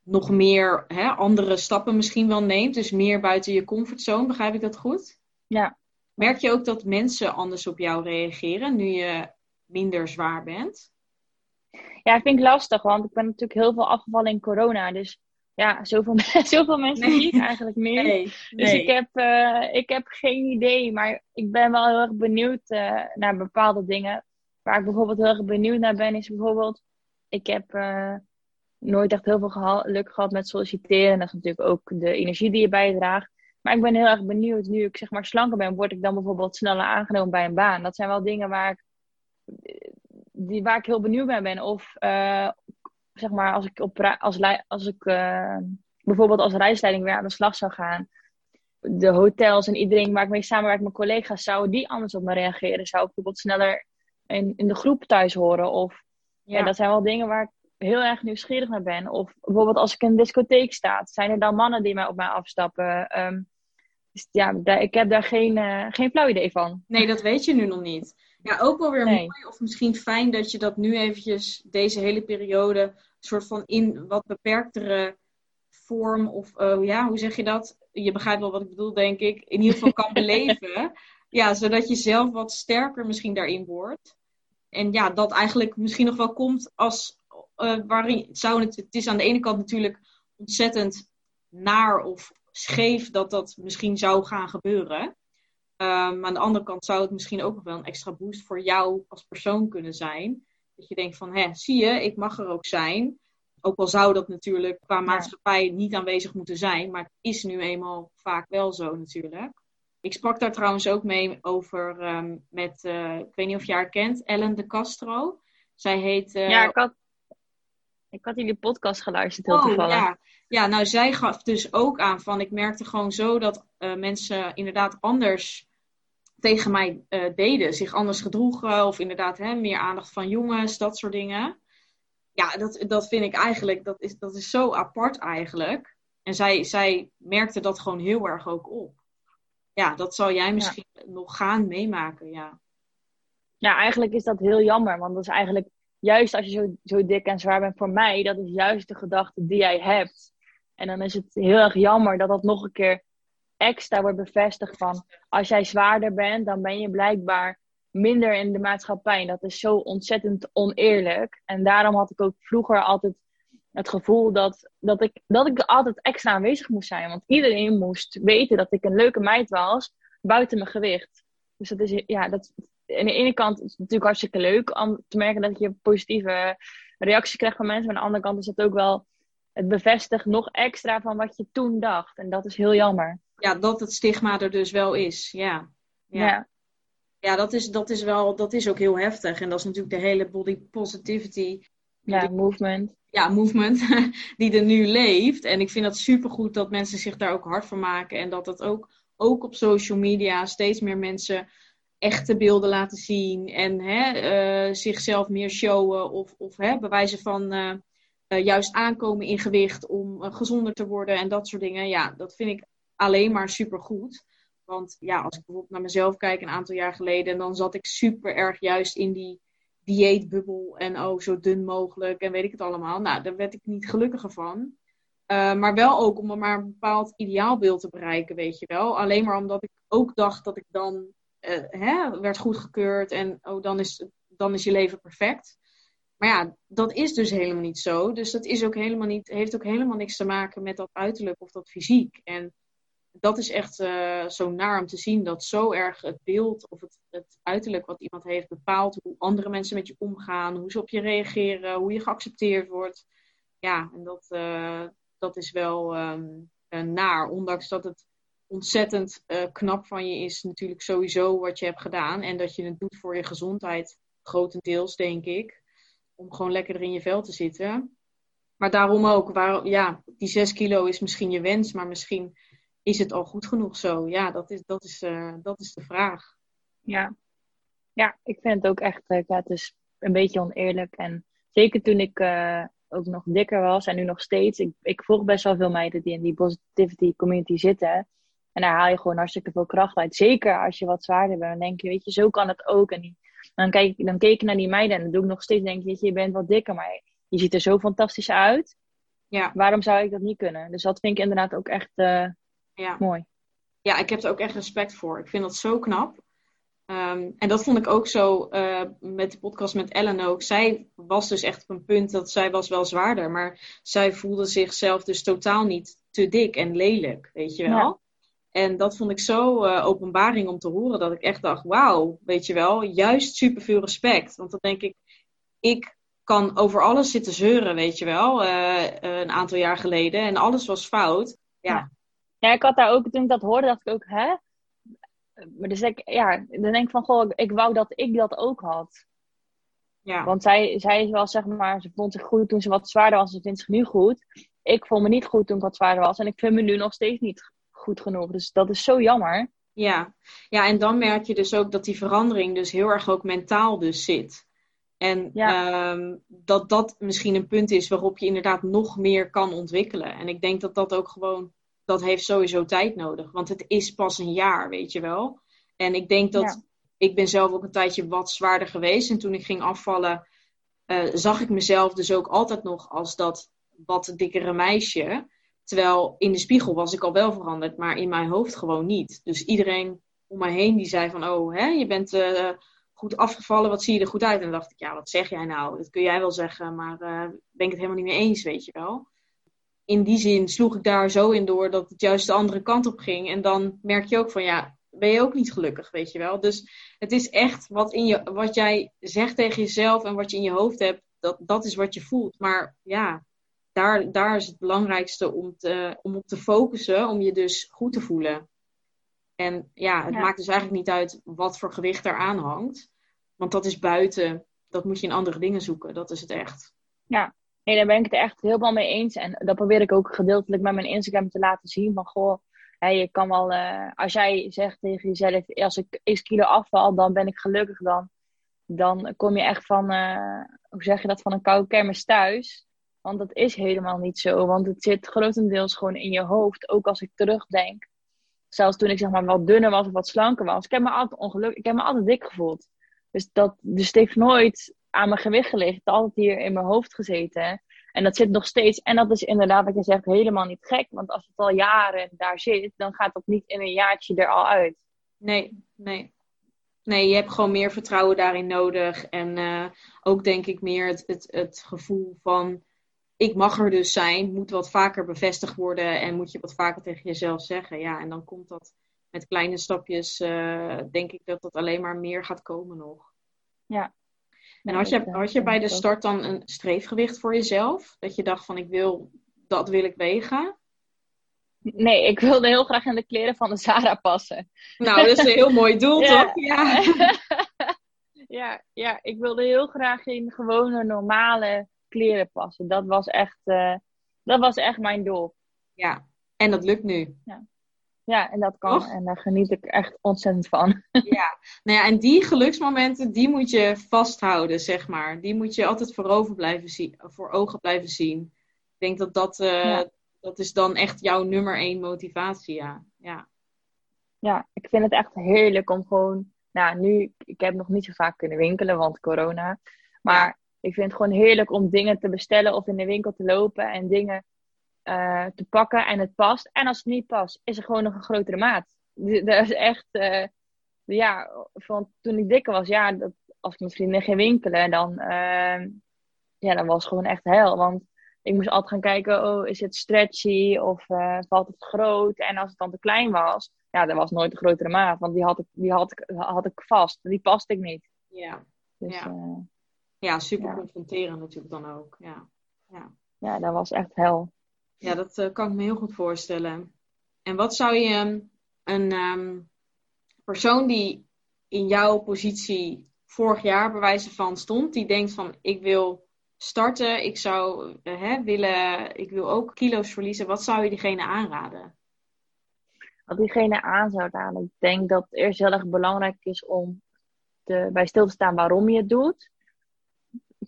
nog meer hè, andere stappen misschien wel neemt. Dus meer buiten je comfortzone, begrijp ik dat goed? Ja. Merk je ook dat mensen anders op jou reageren nu je minder zwaar bent? Ja, vind ik lastig, want ik ben natuurlijk heel veel afgevallen in corona. Dus ja, zoveel, zoveel mensen nee. niet eigenlijk meer. Nee, dus ik, heb, uh, ik heb geen idee, maar ik ben wel heel erg benieuwd uh, naar bepaalde dingen. Waar ik bijvoorbeeld heel erg benieuwd naar ben, is bijvoorbeeld, ik heb uh, nooit echt heel veel geluk gehad met solliciteren. Dat is natuurlijk ook de energie die je bijdraagt. Maar ik ben heel erg benieuwd, nu ik zeg maar slanker ben, word ik dan bijvoorbeeld sneller aangenomen bij een baan. Dat zijn wel dingen waar ik die, waar ik heel benieuwd bij ben. Of zeg maar, als ik, op, als, als ik uh, bijvoorbeeld als reisleiding weer aan de slag zou gaan. De hotels en iedereen waar ik mee samenwerk, mijn collega's, zouden die anders op me reageren? Zou ik bijvoorbeeld sneller in, in de groep thuis horen? Of ja. ja dat zijn wel dingen waar ik heel erg nieuwsgierig naar ben. Of bijvoorbeeld als ik in een discotheek sta, zijn er dan mannen die mij op mij afstappen? Um, dus ja, ik heb daar geen, uh, geen flauw idee van. Nee, dat weet je nu nog niet. Ja, ook wel weer nee. mooi of misschien fijn dat je dat nu eventjes, deze hele periode, soort van in wat beperktere vorm of uh, ja, hoe zeg je dat? Je begrijpt wel wat ik bedoel, denk ik. In ieder geval kan beleven. ja, zodat je zelf wat sterker misschien daarin wordt. En ja, dat eigenlijk misschien nog wel komt als uh, waarin zou het, het is aan de ene kant natuurlijk ontzettend naar of scheef dat dat misschien zou gaan gebeuren. Um, aan de andere kant zou het misschien ook nog wel een extra boost voor jou als persoon kunnen zijn. Dat je denkt van, hè, zie je, ik mag er ook zijn. Ook al zou dat natuurlijk qua maatschappij niet aanwezig moeten zijn, maar het is nu eenmaal vaak wel zo natuurlijk. Ik sprak daar trouwens ook mee over um, met, uh, ik weet niet of je haar kent, Ellen de Castro. Zij heet. Uh, ja, ik had, ik had jullie podcast geluisterd, heel oh, toevallig. Ja. ja, nou, zij gaf dus ook aan van, ik merkte gewoon zo dat uh, mensen inderdaad anders tegen mij deden, zich anders gedroegen, of inderdaad hè, meer aandacht van jongens, dat soort dingen. Ja, dat, dat vind ik eigenlijk, dat is, dat is zo apart eigenlijk. En zij, zij merkte dat gewoon heel erg ook op ja, dat zal jij misschien nog gaan meemaken, ja. Ja, eigenlijk is dat heel jammer, want dat is eigenlijk juist als je zo, zo dik en zwaar bent voor mij, dat is juist de gedachte die jij hebt. En dan is het heel erg jammer dat dat nog een keer extra wordt bevestigd van als jij zwaarder bent, dan ben je blijkbaar minder in de maatschappij. Dat is zo ontzettend oneerlijk. En daarom had ik ook vroeger altijd het gevoel dat, dat, ik, dat ik altijd extra aanwezig moest zijn. Want iedereen moest weten dat ik een leuke meid was, buiten mijn gewicht. Dus dat is, ja, dat, aan de ene kant is het natuurlijk hartstikke leuk om te merken dat je positieve reacties krijgt van mensen. Maar aan de andere kant is het ook wel, het bevestigt nog extra van wat je toen dacht. En dat is heel jammer. Ja, dat het stigma er dus wel is, ja. Ja, ja. ja dat, is, dat, is wel, dat is ook heel heftig. En dat is natuurlijk de hele body positivity. Ja, movement ja, movement die er nu leeft. En ik vind dat supergoed dat mensen zich daar ook hard van maken. En dat dat ook, ook op social media steeds meer mensen echte beelden laten zien. En hè, uh, zichzelf meer showen. Of, of hè, bewijzen van uh, uh, juist aankomen in gewicht om gezonder te worden. En dat soort dingen. Ja, dat vind ik alleen maar supergoed. Want ja, als ik bijvoorbeeld naar mezelf kijk een aantal jaar geleden. Dan zat ik super erg juist in die dieetbubbel en oh, zo dun mogelijk en weet ik het allemaal. Nou, daar werd ik niet gelukkiger van. Uh, maar wel ook om maar een bepaald ideaalbeeld te bereiken, weet je wel. Alleen maar omdat ik ook dacht dat ik dan uh, hè, werd goedgekeurd en oh, dan is, dan is je leven perfect. Maar ja, dat is dus helemaal niet zo. Dus dat is ook helemaal niet, heeft ook helemaal niks te maken met dat uiterlijk of dat fysiek. En dat is echt uh, zo naar om te zien dat zo erg het beeld of het, het, uiterlijk wat iemand heeft bepaalt hoe andere mensen met je omgaan, hoe ze op je reageren, hoe je geaccepteerd wordt. Ja, en dat, uh, dat is wel um, naar, ondanks dat het ontzettend knap van je is, natuurlijk sowieso wat je hebt gedaan en dat je het doet voor je gezondheid, grotendeels denk ik, om gewoon lekker in je vel te zitten. Maar daarom ook, waar, ja, die zes kilo is misschien je wens, maar misschien is het al goed genoeg zo? Ja, dat is, dat is, uh, dat is de vraag. Ja. ja, ik vind het ook echt, uh, ja, het is een beetje oneerlijk. En zeker toen ik uh, ook nog dikker was en nu nog steeds. Ik, ik volg best wel veel meiden die in die positivity community zitten. En daar haal je gewoon hartstikke veel kracht uit. Zeker als je wat zwaarder bent. Dan denk je, weet je, zo kan het ook. En die, dan, kijk, dan keek ik naar die meiden en dan doe ik nog steeds. denk je, weet je, je bent wat dikker, maar je ziet er zo fantastisch uit. Ja. Waarom zou ik dat niet kunnen? Dus dat vind ik inderdaad ook echt ja. Mooi. Ja, ik heb er ook echt respect voor. Ik vind dat zo knap. Um, en dat vond ik ook zo uh, met de podcast met Ellen ook. Zij was dus echt op een punt dat zij was wel zwaarder. Maar zij voelde zichzelf dus totaal niet te dik en lelijk, weet je wel. Ja. En dat vond ik zo uh, openbaring om te horen. Dat ik echt dacht, wauw, weet je wel. Juist superveel respect. Want dan denk ik, ik kan over alles zitten zeuren, weet je wel. Uh, een aantal jaar geleden. En alles was fout. ja. ja ja, ik had daar ook, toen ik dat hoorde, dacht ik ook, hè? Maar dus ik, ja, dan denk ik van, goh, ik wou dat ik dat ook had. Ja. Want zij, zij is wel, zeg maar, ze vond zich goed toen ze wat zwaarder was, ze vindt zich nu goed. Ik vond me niet goed toen ik wat zwaarder was en ik vind me nu nog steeds niet goed genoeg. Dus dat is zo jammer. Ja. ja, en dan merk je dus ook dat die verandering dus heel erg ook mentaal dus zit. En ja. um, dat dat misschien een punt is waarop je inderdaad nog meer kan ontwikkelen. En ik denk dat dat ook gewoon dat heeft sowieso tijd nodig. Want het is pas een jaar, weet je wel. En ik denk dat. Ik ben zelf ook een tijdje wat zwaarder geweest. En toen ik ging afvallen, uh, zag ik mezelf dus ook altijd nog als dat wat dikkere meisje. Terwijl in de spiegel was ik al wel veranderd, maar in mijn hoofd gewoon niet. Dus iedereen om me heen die zei van, oh, hè, je bent uh, goed afgevallen, wat zie je er goed uit? En dan dacht ik, ja, wat zeg jij nou? Dat kun jij wel zeggen, maar uh, ben ik het helemaal niet mee eens, weet je wel. In die zin sloeg ik daar zo in door dat het juist de andere kant op ging. En dan merk je ook van, ja, ben je ook niet gelukkig, weet je wel. Dus het is echt wat, in je, wat jij zegt tegen jezelf en wat je in je hoofd hebt, dat, dat is wat je voelt. Maar ja, daar, daar is het belangrijkste om, te, om op te focussen, om je dus goed te voelen. En ja, het maakt dus eigenlijk niet uit wat voor gewicht eraan hangt. Want dat is buiten. Dat moet je in andere dingen zoeken. Dat is het echt. Ja, nee, daar ben ik het echt helemaal mee eens. En dat probeer ik ook gedeeltelijk met mijn Instagram te laten zien. Van goh, je kan wel, uh, als jij zegt tegen jezelf, als ik x kilo afval, dan ben ik gelukkig dan. Dan kom je echt van, uh, hoe zeg je dat, van een koude kermis thuis. Want dat is helemaal niet zo. Want het zit grotendeels gewoon in je hoofd. Ook als ik terugdenk. Zelfs toen ik zeg maar wat dunner was of wat slanker was. Ik heb me altijd ongelukkig, ik heb me altijd dik gevoeld. Dus, dat, dus het heeft nooit aan mijn gewicht gelegen. Het altijd hier in mijn hoofd gezeten. En dat zit nog steeds. En dat is inderdaad, wat je zegt, helemaal niet gek. Want als het al jaren daar zit, dan gaat dat niet in een jaartje er al uit. Nee, nee. Nee, je hebt gewoon meer vertrouwen daarin nodig. En uh, ook denk ik meer het, het, het gevoel van ik mag er dus zijn, moet wat vaker bevestigd worden en moet je wat vaker tegen jezelf zeggen. Ja, en dan komt dat met kleine stapjes, uh, denk ik dat dat alleen maar meer gaat komen nog. Ja. En had je, had je bij de start dan een streefgewicht voor jezelf? Dat je dacht van ik wil, dat wil ik wegen? Nee, ik wilde heel graag in de kleren van de Zara passen. Nou, dat is een heel mooi doel, toch? Ja. ja, ja, ik wilde heel graag in gewone, normale kleren passen. Dat was echt, uh, dat was echt mijn doel. Ja, en dat lukt nu. Ja, ja en dat kan. En daar geniet ik echt ontzettend van. ja, nou ja, en die geluksmomenten, die moet je vasthouden, zeg maar. Die moet je altijd voor, over blijven zien, voor ogen blijven zien. Ik denk dat dat, uh, dat is dan echt jouw nummer één motivatie, ja. ja. Ja, ik vind het echt heerlijk om gewoon... Nou, nu, ik heb nog niet zo vaak kunnen winkelen, want corona. Maar ik vind het gewoon heerlijk om dingen te bestellen of in de winkel te lopen en dingen uh, te pakken en het past. En als het niet past, is er gewoon nog een grotere maat. Dat is echt, uh, ja, van toen ik dikker was, ja, dat, als ik misschien vrienden ging winkelen, dan, uh, ja, dan was het gewoon echt hel. Want ik moest altijd gaan kijken, oh, is het stretchy of valt het groot? En als het dan te klein was, ja, dan was nooit een grotere maat, want die had ik, die had ik, had ik vast. Die paste ik niet. Ja. Dus, ja. Ja, super confronterend natuurlijk dan ook. Ja, ja. ja dat was echt hel. Ja, dat uh, kan ik me heel goed voorstellen. En wat zou je ehm, een um, persoon die in jouw positie vorig jaar bij wijze van stond, die denkt van ik wil starten, ik zou uh, hè, willen, ik wil ook kilo's verliezen, wat zou je diegene aanraden? Wat diegene aan zou raden, ik denk dat het eerst heel erg belangrijk is om te, bij stil te staan waarom je het doet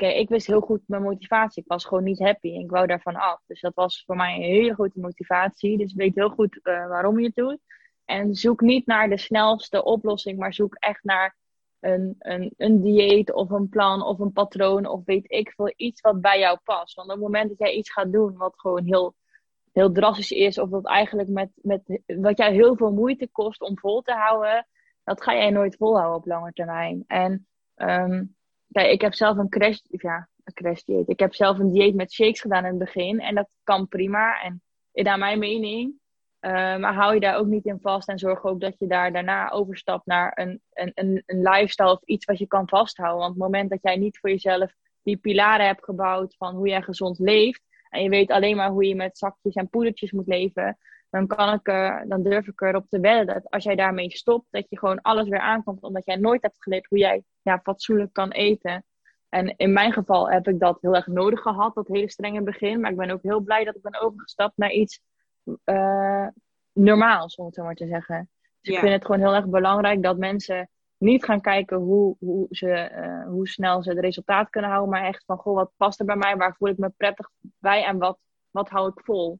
oké, ik wist heel goed mijn motivatie. Ik was gewoon niet happy en ik wou daarvan af. Dus dat was voor mij een hele grote motivatie. Dus weet heel goed uh, waarom je het doet. En zoek niet naar de snelste oplossing, maar zoek echt naar een, een, een dieet of een plan of een patroon of weet ik veel, iets wat bij jou past. Want op het moment dat jij iets gaat doen wat gewoon heel, heel drastisch is, of wat eigenlijk met, met wat jij heel veel moeite kost om vol te houden, dat ga jij nooit volhouden op lange termijn. En um, Kijk, ik heb zelf een crash, ja, een crash dieet. Ik heb zelf een dieet met shakes gedaan in het begin. En dat kan prima. En naar mijn mening. Uh, maar hou je daar ook niet in vast. En zorg ook dat je daar daarna overstapt naar een, een, een, een lifestyle of iets wat je kan vasthouden. Want op het moment dat jij niet voor jezelf die pilaren hebt gebouwd van hoe jij gezond leeft. En je weet alleen maar hoe je met zakjes en poedertjes moet leven dan, kan ik er, dan durf ik erop te wedden dat als jij daarmee stopt, dat je gewoon alles weer aankomt, omdat jij nooit hebt geleerd hoe jij ja, fatsoenlijk kan eten. En in mijn geval heb ik dat heel erg nodig gehad, dat hele strenge begin. Maar ik ben ook heel blij dat ik ben overgestapt naar iets uh, normaals, om het zo maar te zeggen. Dus ik vind het gewoon heel erg belangrijk dat mensen niet gaan kijken hoe, hoe, ze, uh, hoe snel ze het resultaat kunnen houden, maar echt van, goh, wat past er bij mij? Waar voel ik me prettig bij en wat, wat hou ik vol?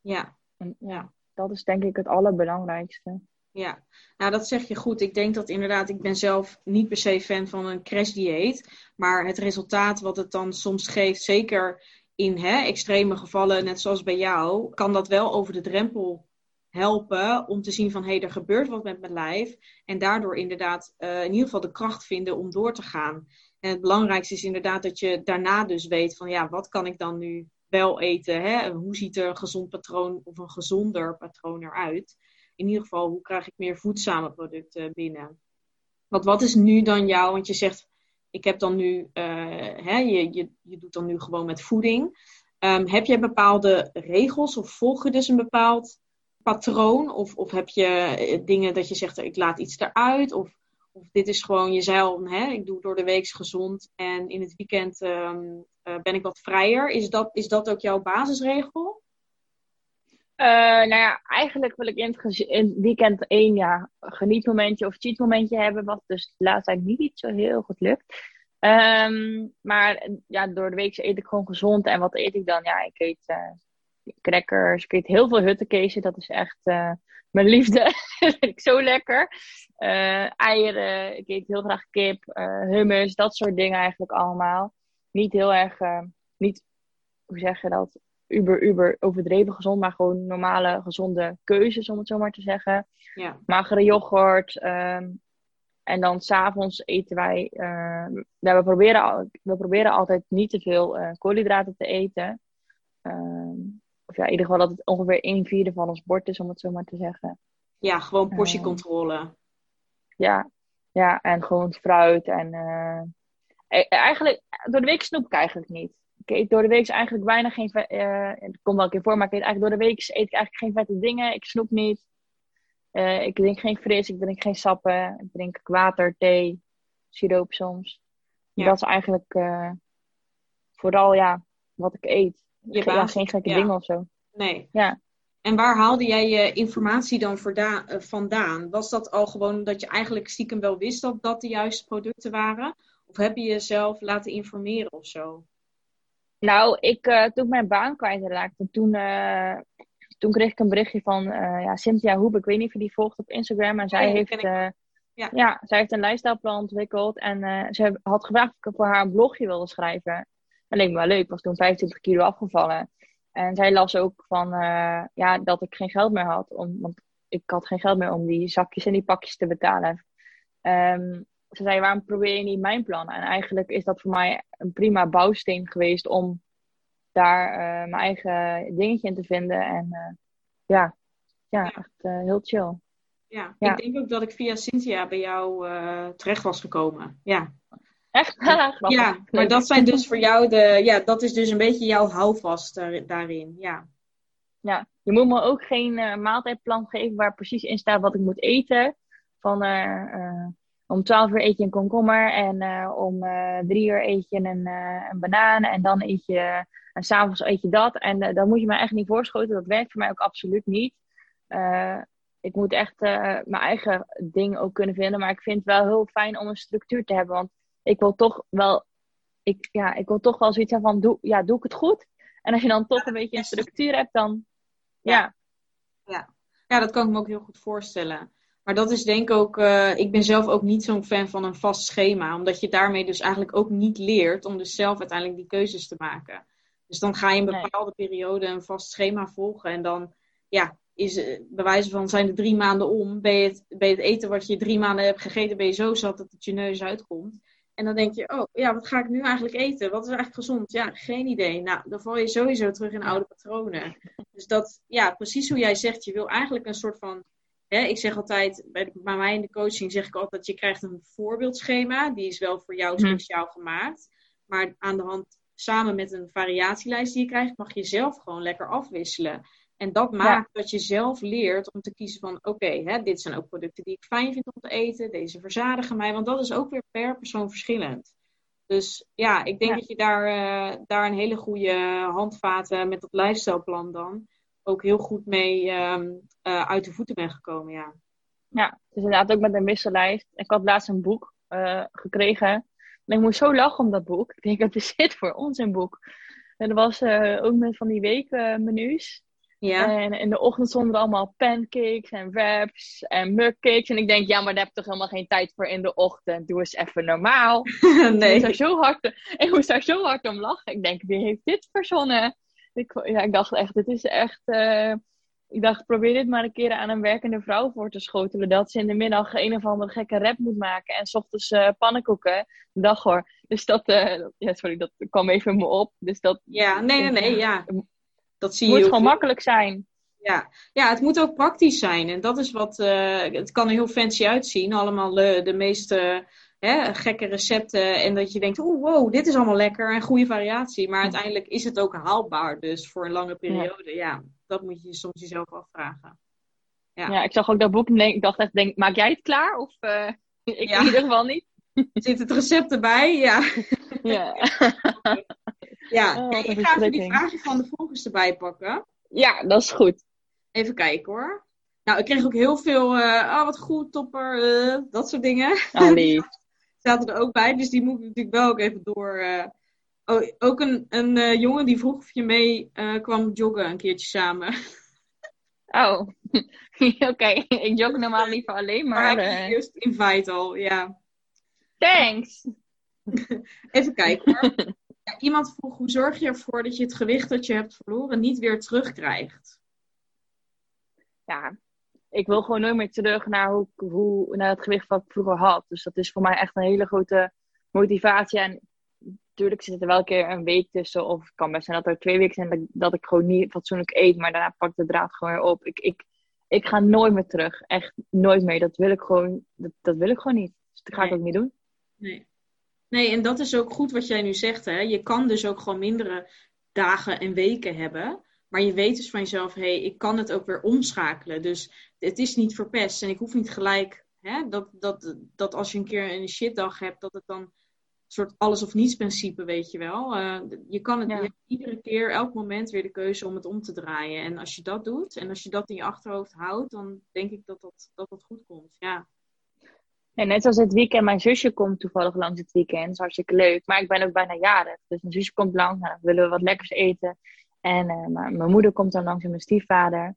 Ja, en ja, dat is denk ik het allerbelangrijkste. Ja, nou dat zeg je goed. Ik denk dat inderdaad, ik ben zelf niet per se fan van een crashdieet. Maar het resultaat wat het dan soms geeft, zeker in hè, extreme gevallen, net zoals bij jou, kan dat wel over de drempel helpen om te zien van hé, hey, er gebeurt wat met mijn lijf. En daardoor inderdaad uh, in ieder geval de kracht vinden om door te gaan. En het belangrijkste is inderdaad dat je daarna dus weet van ja, wat kan ik dan nu wel eten? Hè? Hoe ziet er een gezond patroon of een gezonder patroon eruit? In ieder geval, hoe krijg ik meer voedzame producten binnen? Want wat is nu dan jou? Want je zegt, ik heb dan nu, uh, hè, je, je, je doet dan nu gewoon met voeding. Um, heb je bepaalde regels of volg je dus een bepaald patroon? Of, of heb je eh, dingen dat je zegt, ik laat iets eruit? Of, of dit is gewoon jezelf, hè? ik doe door de week gezond en in het weekend um, uh, ben ik wat vrijer. Is dat, is dat ook jouw basisregel? Uh, nou ja, eigenlijk wil ik in het, weekend één ja, genietmomentje of cheatmomentje hebben, wat dus laatste tijd niet zo heel goed lukt. Um, maar ja, door de week eet ik gewoon gezond. En wat eet ik dan? Ja, ik eet uh, crackers, ik eet heel veel huttenkezen. Dat is echt mijn liefde. dat vind ik zo lekker. Uh, eieren, ik eet heel graag kip, hummus, dat soort dingen eigenlijk allemaal. Niet heel erg, niet, hoe zeg je dat? uber, uber overdreven gezond, maar gewoon normale, gezonde keuzes, om het zo maar te zeggen. Ja. Magere yoghurt. Um, en dan s'avonds eten wij. Uh, we, proberen, we proberen altijd niet te veel uh, koolhydraten te eten. Uh, of ja, in ieder geval dat het ongeveer een vierde van ons bord is, om het zo maar te zeggen. Ja, gewoon portiecontrole. ja, ja, en gewoon fruit. En e-, eigenlijk, door de week snoep ik eigenlijk niet ik eet door de week eigenlijk bijna geen vet. Uh, het komt wel een keer voor, maar ik eet eigenlijk door de week eet ik eigenlijk geen vette dingen. Ik snoep niet. Uh, ik drink geen fris, ik drink geen sappen. Ik drink water, thee, siroop soms. Ja. Dat is eigenlijk uh, vooral ja, wat ik eet. Je geen, ja, geen gekke ja. dingen of zo. Nee. Ja. En waar haalde jij je informatie dan vandaan? Was dat al gewoon dat je eigenlijk stiekem wel wist dat dat de juiste producten waren? Of heb je jezelf laten informeren of zo? Nou, ik, uh, toen ik mijn baan kwijtraakte, toen, uh, toen kreeg ik een berichtje van uh, ja, Cynthia Hoep. Ik weet niet of je die volgt op Instagram. En zij, Oh, heeft, ja. ja. zij heeft een lifestyleplan ontwikkeld. En ze had gevraagd of ik voor haar een blogje wilde schrijven. Leek me wel leuk. Ik was toen 25 kilo afgevallen. En zij las ook van ja, dat ik geen geld meer had. Om, want ik had geen geld meer om die zakjes en die pakjes te betalen. Um, ze zei, waarom probeer je niet mijn plan? En eigenlijk is dat voor mij een prima bouwsteen geweest om daar uh, mijn eigen dingetje in te vinden. En uh, ja, ja, echt uh, heel chill. Ja, ja, ik denk ook dat ik via Cynthia bij jou terecht was gekomen. Ja. Echt? ja, maar dat zijn dus voor jou de, ja, dat is dus een beetje jouw houvast daar, daarin. Ja. Ja, je moet me ook geen maaltijdplan geven waar precies in staat wat ik moet eten. Van om 12 uur eet je een komkommer en uh, om uh, 3 uur eet je een, uh, een banaan en dan eet je, en s'avonds eet je dat. En dan moet je me echt niet voorschoten, dat werkt voor mij ook absoluut niet. ik moet echt mijn eigen ding ook kunnen vinden, maar ik vind het wel heel fijn om een structuur te hebben, want ik wil toch wel, ik, ja, ik wil toch wel zoiets hebben van, doe, ja, doe ik het goed? En als je dan toch een beetje een structuur hebt, dan, ja. Ja, ja dat kan ik me ook heel goed voorstellen. Maar dat is denk ik ook, uh, ik ben zelf ook niet zo'n fan van een vast schema. Omdat je daarmee dus eigenlijk ook niet leert om dus zelf uiteindelijk die keuzes te maken. Dus dan ga je een bepaalde nee. periode een vast schema volgen. En dan, ja, is, uh, bij wijze van zijn de drie maanden om. Ben je, het, ben je het eten wat je drie maanden hebt gegeten, ben je zo zat dat het je neus uitkomt. En dan denk je, oh ja, wat ga ik nu eigenlijk eten? Wat is eigenlijk gezond? Ja, geen idee. Nou, dan val je sowieso terug in oude patronen. Dus dat, ja, precies hoe jij zegt, je wil eigenlijk een soort van Hè, ik zeg altijd, bij, de, bij mij in de coaching zeg ik altijd, je krijgt een voorbeeldschema. Die is wel voor jou speciaal gemaakt. Maar aan de hand, samen met een variatielijst die je krijgt, mag je zelf gewoon lekker afwisselen. En dat maakt ja. dat je zelf leert om te kiezen van, oké, okay, dit zijn ook producten die ik fijn vind om te eten. Deze verzadigen mij, want dat is ook weer per persoon verschillend. Dus ja, ik denk ja. dat je daar, uh, daar een hele goede handvaten met dat lifestyleplan dan ook heel goed mee um, uh, uit de voeten ben gekomen, ja. Ja, is inderdaad ook met een wissellijst. Ik had laatst een boek uh, gekregen. En ik moest zo lachen om dat boek. Ik denk, dat is dit voor ons een boek. En er was ook met van die weekmenu's. Ja. En in de ochtend stonden er allemaal pancakes en wraps en mugcakes. En ik denk, ja, maar daar heb ik toch helemaal geen tijd voor in de ochtend. Doe eens even normaal. nee. Ik moest, daar zo hard, ik moest daar zo hard om lachen. Ik denk, wie heeft dit verzonnen? ik, ja, ik dacht echt, dit is echt. Uh, ik dacht, probeer dit maar een keer aan een werkende vrouw voor te schotelen. Dat ze in de middag een of andere gekke rap moet maken. En s ochtends uh, pannenkoeken. Dag hoor. Dus dat, uh, ja, sorry, dat kwam even me op. Dus dat, ja, nee, nee, nee, ja. Dat zie je. Het moet gewoon makkelijk zijn. Ja. ja, het moet ook praktisch zijn. En dat is wat, uh, het kan er heel fancy uitzien. Allemaal de, de meeste hè, gekke recepten. En dat je denkt, oh wow, dit is allemaal lekker en goede variatie. Maar uiteindelijk is het ook haalbaar. Dus voor een lange periode, ja, dat moet je soms jezelf afvragen. Ja. ja, ik zag ook dat boek en ik dacht echt, denk, maak jij het klaar? Of uh, ik in ieder geval niet. Zit het recept erbij? Ja. Ja. ja, oh, ik ga even die vragen van de volgers erbij pakken. Ja, dat is goed. Even kijken hoor. Nou, ik kreeg ook heel veel, uh, oh wat goed, topper, uh, dat soort dingen. Oh, lief. zaten er ook bij, dus die moet ik natuurlijk wel ook even door. Uh, oh, ook een, een jongen die vroeg of je mee kwam joggen een keertje samen. Oh, oké. Ik jog normaal liever alleen, maar... maar uh... Just invite al, ja. Thanks! Even kijken hoor. Ja, iemand vroeg, hoe zorg je ervoor dat je het gewicht dat je hebt verloren niet weer terugkrijgt? Ja, ik wil gewoon nooit meer terug naar, hoe, hoe, naar het gewicht wat ik vroeger had. Dus dat is voor mij echt een hele grote motivatie. En natuurlijk zit er wel een keer een week tussen. Of het kan best zijn dat er twee weken zijn dat, dat ik gewoon niet fatsoenlijk eet. Maar daarna pak de draad gewoon weer op. Ik, ik, ik ga nooit meer terug. Echt nooit meer. Dat wil ik gewoon, dat, dat wil ik gewoon niet. Dus dat ga ik ook niet doen. Nee. Nee, en dat is ook goed wat jij nu zegt. Hè? Je kan dus ook gewoon mindere dagen en weken hebben. Maar je weet dus van jezelf, hé, hey, ik kan het ook weer omschakelen. Dus het is niet verpest. En ik hoef niet gelijk hè, dat, dat, dat als je een keer een shitdag hebt, dat het dan een soort alles of niets principe, weet je wel. Uh, je kan het je iedere keer, elk moment weer de keuze om het om te draaien. En als je dat doet en als je dat in je achterhoofd houdt, dan denk ik dat dat, dat, dat goed komt. Ja. Ja, net als het weekend. Mijn zusje komt toevallig langs het weekend. Dat is hartstikke leuk. Maar ik ben ook bijna jarig. Dus mijn zusje komt langs. Nou, dan willen we wat lekkers eten. En uh, mijn moeder komt dan langs en mijn stiefvader.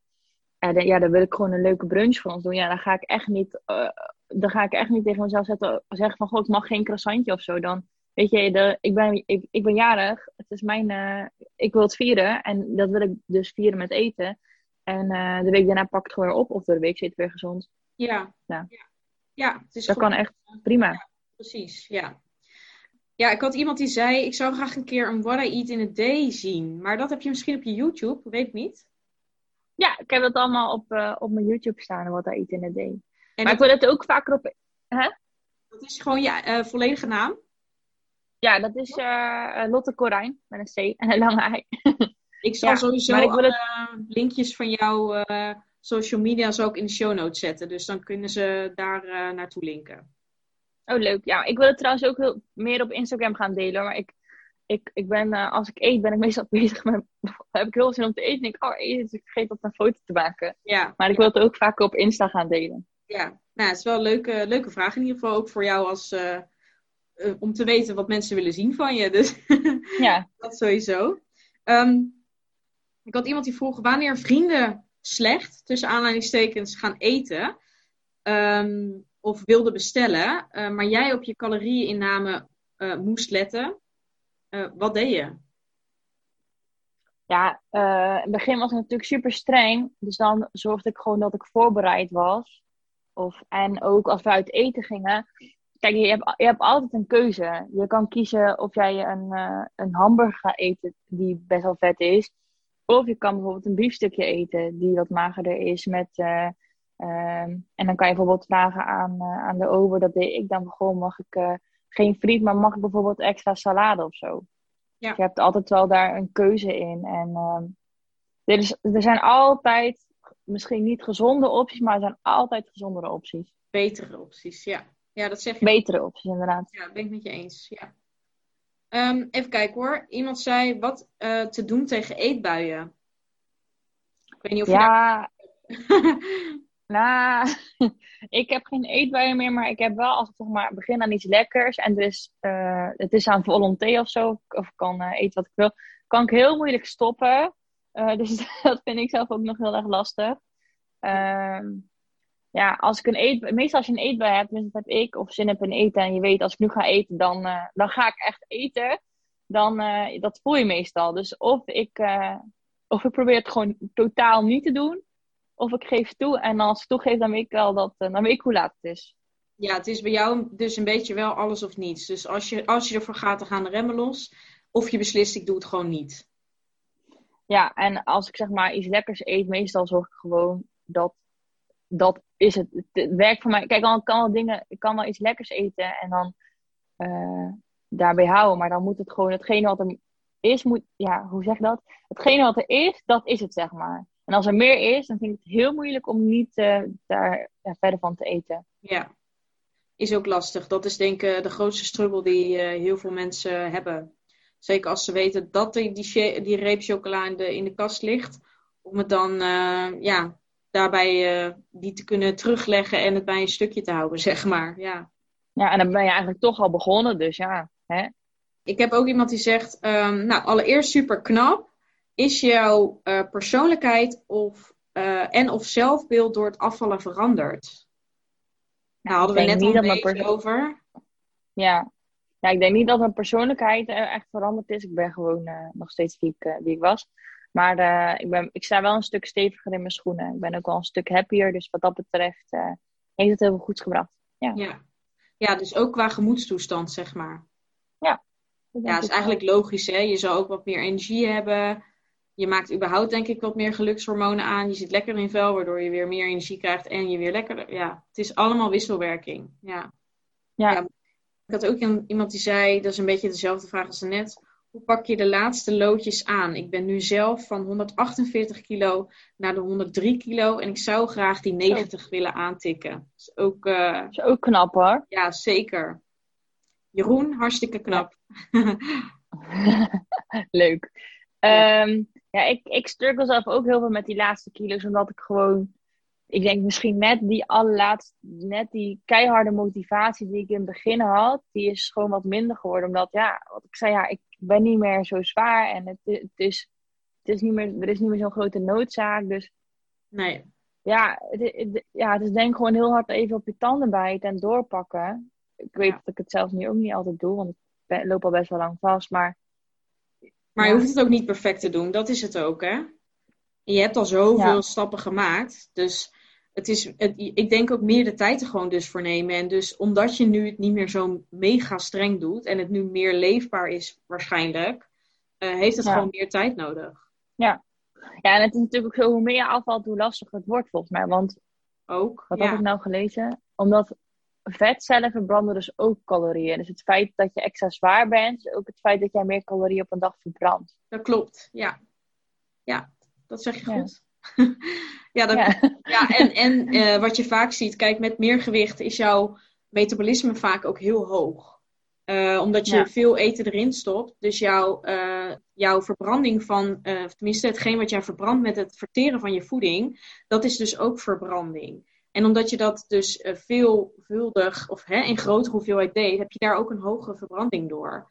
En uh, ja, dan wil ik gewoon een leuke brunch voor ons doen. Ja, dan ga ik echt niet, uh, dan ga ik echt niet tegen mezelf zetten, zeggen van, god, ik mag geen croissantje of zo. Dan, weet je, de, ik, ben, ik, ik ben jarig. Het is mijn, ik wil het vieren. En dat wil ik dus vieren met eten. En de week daarna pak ik het gewoon weer op. Of door de week zit het weer gezond. Ja. Ja, ja. Ja het is dat kan echt prima. Ja, precies, ja. Ja, ik had iemand die zei, ik zou graag een keer een What I Eat in a Day zien. Maar dat heb je misschien op je YouTube, weet ik niet. Ja, ik heb dat allemaal op, uh, op mijn YouTube staan, What I Eat in a Day. En maar ik wil het ook vaker op... Hè? Dat is gewoon je uh, volledige naam? Ja, dat is uh, Lotte Corijn, met een C en een lange I. ik zal ja, sowieso ik alle het... linkjes van jouw social media ook in de show notes zetten. Dus dan kunnen ze daar naartoe linken. Oh, leuk. Ja, ik wil het trouwens ook heel, meer op Instagram gaan delen. Maar ik, ik, ik ben, uh, als ik eet, ben ik meestal bezig met... heb ik heel veel zin om te eten. En ik, oh, eten, dus ik vergeet dat een foto te maken. Ja. Maar ik wil het ook vaker op Insta gaan delen. Ja, nou, het is wel een leuke, leuke vraag in ieder geval. Ook voor jou als... Uh, om te weten wat mensen willen zien van je. Dus ja. dat sowieso. Um, ik had iemand die vroeg wanneer vrienden slecht, tussen aanleidingstekens, gaan eten. Um, of wilde bestellen, uh, maar jij op je calorieinname uh, moest letten, uh, wat deed je? Ja, in het begin was het natuurlijk super streng. Dus dan zorgde ik gewoon dat ik voorbereid was. Of, en ook als we uit eten gingen. Kijk, je hebt, je hebt altijd een keuze. Je kan kiezen of jij een, een hamburger gaat eten die best wel vet is. Of je kan bijvoorbeeld een biefstukje eten die wat magerder is met Um, en dan kan je bijvoorbeeld vragen aan, uh, aan de ober, dat deed ik dan gewoon, mag ik uh, geen friet, maar mag ik bijvoorbeeld extra salade of zo? Ja. Je hebt altijd wel daar een keuze in. En um, er, is, er zijn altijd, misschien niet gezonde opties, maar er zijn altijd gezondere opties. Betere opties, ja. Ja, dat zeg je. Betere opties, inderdaad. Ja, ben ik met je eens, ja. Um, even kijken hoor. Iemand zei wat uh, te doen tegen eetbuien. Ik weet niet of je ja. Nou, ik heb geen eetbuien meer, maar ik heb wel als ik zeg maar begin aan iets lekkers en dus uh, het is aan volonté of zo, of ik kan uh, eten wat ik wil, kan ik heel moeilijk stoppen. Dus dat vind ik zelf ook nog heel erg lastig. Ehm, ja, als ik een eet, meestal als je een eetbui hebt, dus heb ik of zin heb in eten en je weet als ik nu ga eten, dan, dan ga ik echt eten. Dan, dat voel je meestal. Dus of ik, of ik probeer het gewoon totaal niet te doen. of ik geef toe. En als ik toegeef, dan weet ik wel dat, dan weet ik hoe laat het is. Ja, het is bij jou dus een beetje wel alles of niets. Dus als je, als je ervoor gaat, dan gaan de remmen los. Of je beslist, ik doe het gewoon niet. Ja, en als ik zeg maar iets lekkers eet, meestal zorg ik gewoon dat dat is het. Het werkt voor mij. Kijk, dan kan wel dingen, ik kan wel iets lekkers eten en dan uh, daarbij houden. Maar dan moet het gewoon, hetgene wat er is, moet, ja, hoe zeg je dat? Hetgene wat er is, dat is het, zeg maar. En als er meer is, dan vind ik het heel moeilijk om niet uh, daar ja, verder van te eten. Ja, is ook lastig. Dat is denk ik de grootste struggle die heel veel mensen hebben. Zeker als ze weten dat die, die, reep chocola in de, in de kast ligt. Om het dan ja, daarbij uh, die te kunnen terugleggen en het bij een stukje te houden, zeg maar. Ja, ja en dan ben je eigenlijk toch al begonnen, dus ja. Hè? Ik heb ook iemand die zegt, um, nou, allereerst super knap. Is jouw uh, persoonlijkheid of, uh, en of zelfbeeld door het afvallen veranderd? Nou, hadden we net al een beetje over. Ja. ja, ik denk niet dat mijn persoonlijkheid echt veranderd is. Ik ben gewoon nog steeds wie ik, wie ik was. Maar uh, ik, ben, ik sta wel een stuk steviger in mijn schoenen. Ik ben ook wel een stuk happier. Dus wat dat betreft uh, heeft het heel veel goeds gebracht. Ja. ja. Ja, dus ook qua gemoedstoestand, zeg maar. Ja. Ja, dat is eigenlijk logisch, hè. Je zal ook wat meer energie hebben. Je maakt überhaupt, denk ik, wat meer gelukshormonen aan. Je zit lekker in vel, waardoor je weer meer energie krijgt en je weer lekker... Ja, het is allemaal wisselwerking. Ja. Ja. ja. Ik had ook iemand die zei, dat is een beetje dezelfde vraag als net hoe pak je de laatste loodjes aan? Ik ben nu zelf van 148 kilo naar de 103 kilo en ik zou graag die 90 willen aantikken. Dat is ook, uh... is ook knap hoor. Ja, zeker. Jeroen, hartstikke knap. Leuk. Ja. Um, ja, ik, ik struggle zelf ook heel veel met die laatste kilo's, omdat ik gewoon ik denk misschien net die allerlaatste, net die keiharde motivatie die ik in het begin had, die is gewoon wat minder geworden. Omdat, ja, wat ik zei, ja, ik ben niet meer zo zwaar en het, het is, het is niet meer, er is niet meer zo'n grote noodzaak. Dus nee. Ja het, ja, het is denk ik gewoon heel hard even op je tanden bijten en doorpakken. Ik weet dat ik het zelf nu ook niet altijd doe, want ik loop al best wel lang vast, maar... Maar je hoeft het ook niet perfect te doen, dat is het ook, hè? Je hebt al zoveel ja. stappen gemaakt, dus het is, het, ik denk ook meer de tijd er gewoon dus voor nemen. En dus omdat je nu het niet meer zo mega streng doet en het nu meer leefbaar is waarschijnlijk, uh, heeft het ja. gewoon meer tijd nodig. Ja. ja, en het is natuurlijk ook zo, hoe meer je afvalt, hoe lastiger het wordt volgens mij. Want ook, wat ja. heb ik nou gelezen? Omdat vetcellen verbranden dus ook calorieën. Dus het feit dat je extra zwaar bent, is ook het feit dat jij meer calorieën op een dag verbrandt. Dat klopt, ja. Ja, dat zeg je goed. ja, dat, ja. ja. en, en uh, wat je vaak ziet, kijk, met meer gewicht is jouw metabolisme vaak ook heel hoog. Uh, omdat je ja. veel eten erin stopt. Dus jouw, uh, jouw verbranding van, tenminste hetgeen wat jij verbrandt met het verteren van je voeding, dat is dus ook verbranding. En omdat je dat dus veelvuldig of hè, in grotere hoeveelheid deed, heb je daar ook een hogere verbranding door.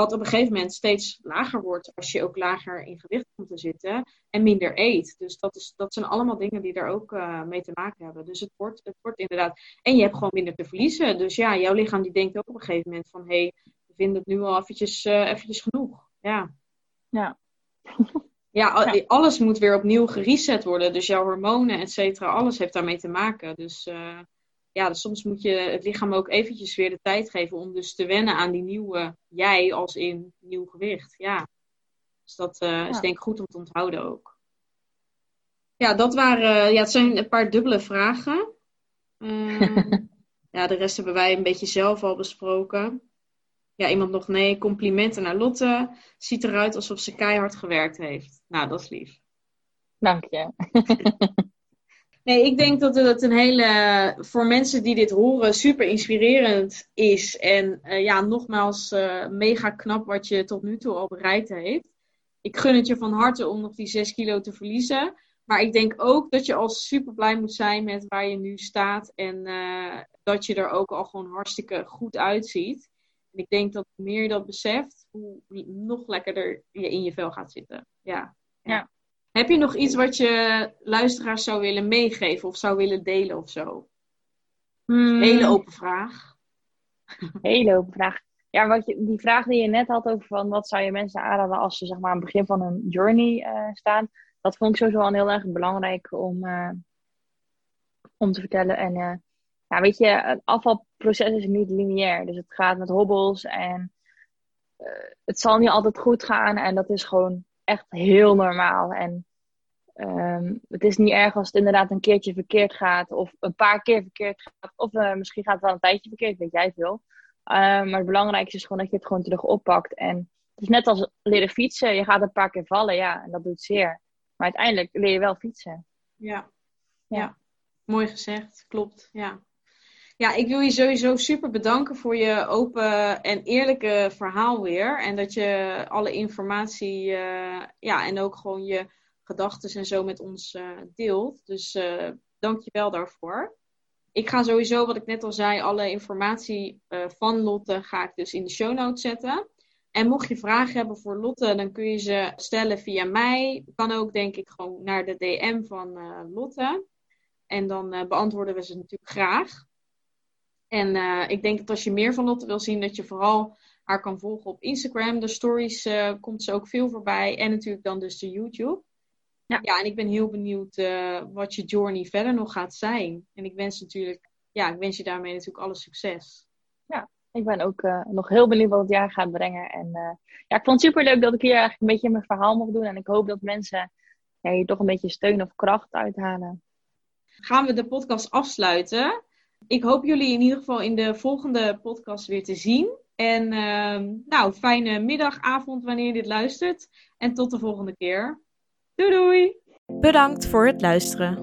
Wat op een gegeven moment steeds lager wordt als je ook lager in gewicht komt te zitten en minder eet. Dus dat, is, dat zijn allemaal dingen die er ook uh, mee te maken hebben. Dus het wordt, het wordt inderdaad. En je hebt gewoon minder te verliezen. Dus ja, jouw lichaam die denkt ook op een gegeven moment van hé, hey, we vinden het nu al eventjes, uh, eventjes genoeg. Ja. Ja. ja. Ja, alles moet weer opnieuw gereset worden. Dus jouw hormonen, et cetera, alles heeft daarmee te maken. Dus uh, ja, dus soms moet je het lichaam ook eventjes weer de tijd geven om dus te wennen aan die nieuwe jij als in nieuw gewicht. Ja. Dus dat uh, ja. is denk ik goed om te onthouden ook. Ja, dat waren, ja, het zijn een paar dubbele vragen. Uh, ja, de rest hebben wij een beetje zelf al besproken. Ja, iemand nog nee, complimenten naar Lotte. Ziet eruit alsof ze keihard gewerkt heeft. Nou, dat is lief. Dank je. Nee, ik denk dat het een hele, voor mensen die dit horen, super inspirerend is. En uh, ja, nogmaals, uh, mega knap wat je tot nu toe al bereikt heeft. Ik gun het je van harte om nog die 6 kilo te verliezen. Maar ik denk ook dat je al super blij moet zijn met waar je nu staat. En uh, dat je er ook al gewoon hartstikke goed uitziet. En ik denk dat hoe meer je dat beseft, hoe nog lekkerder je in je vel gaat zitten. Ja. ja. Heb je nog iets wat je luisteraars zou willen meegeven of zou willen delen of zo? Hmm. Hele open vraag. Hele open vraag. Ja, wat je, die vraag die je net had over van wat zou je mensen aanraden als ze zeg maar aan het begin van hun journey uh, staan. dat vond ik sowieso al heel erg belangrijk om, om te vertellen. En ja, weet je, het afvalproces is niet lineair. Dus het gaat met hobbels en het zal niet altijd goed gaan. En dat is gewoon echt heel normaal. En um, het is niet erg als het inderdaad een keertje verkeerd gaat. Of een paar keer verkeerd gaat. Of uh, misschien gaat het wel een tijdje verkeerd, weet jij veel. Uh, maar het belangrijkste is gewoon dat je het gewoon terug oppakt. En het is net als leren fietsen. Je gaat een paar keer vallen, ja. En dat doet zeer. Maar uiteindelijk leer je wel fietsen. Ja, ja. ja. mooi gezegd. Klopt, ja. Ja, ik wil je sowieso super bedanken voor je open en eerlijke verhaal weer. En dat je alle informatie, uh, ja, en ook gewoon je gedachten en zo met ons uh, deelt. Dus uh, dank je wel daarvoor. Ik ga sowieso, wat ik net al zei, alle informatie van Lotte ga ik dus in de show notes zetten. En mocht je vragen hebben voor Lotte, dan kun je ze stellen via mij. Kan ook, denk ik, gewoon naar de DM van Lotte. En dan beantwoorden we ze natuurlijk graag. En uh, ik denk dat als je meer van Lotte wil zien, dat je vooral haar kan volgen op Instagram. De stories uh, komt ze ook veel voorbij. En natuurlijk dan dus de YouTube. Ja, ja en ik ben heel benieuwd uh, wat je journey verder nog gaat zijn. En ik wens natuurlijk, ja, ik wens je daarmee natuurlijk alle succes. Ja, ik ben ook nog heel benieuwd wat het jaar gaat brengen. En ja, ik vond het super leuk dat ik hier eigenlijk een beetje mijn verhaal mocht doen. En ik hoop dat mensen ja, hier toch een beetje steun of kracht uithalen. Gaan we de podcast afsluiten? Ik hoop jullie in ieder geval in de volgende podcast weer te zien. En uh, nou, fijne middag, avond wanneer je dit luistert. En tot de volgende keer. Doei doei! Bedankt voor het luisteren.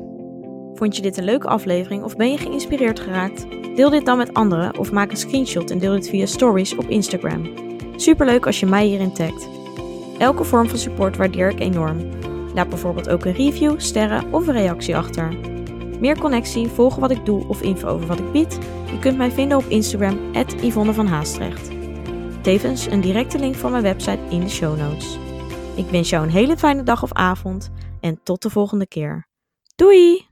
Vond je dit een leuke aflevering of ben je geïnspireerd geraakt? Deel dit dan met anderen of maak een screenshot en deel dit via stories op Instagram. Superleuk als je mij hierin tagt. Elke vorm van support waardeer ik enorm. Laat bijvoorbeeld ook een review, sterren of een reactie achter. Meer connectie, volgen wat ik doe of info over wat ik bied? Je kunt mij vinden op Instagram, Yvonne van Haastrecht. Tevens een directe link van mijn website in de show notes. Ik wens jou een hele fijne dag of avond en tot de volgende keer. Doei!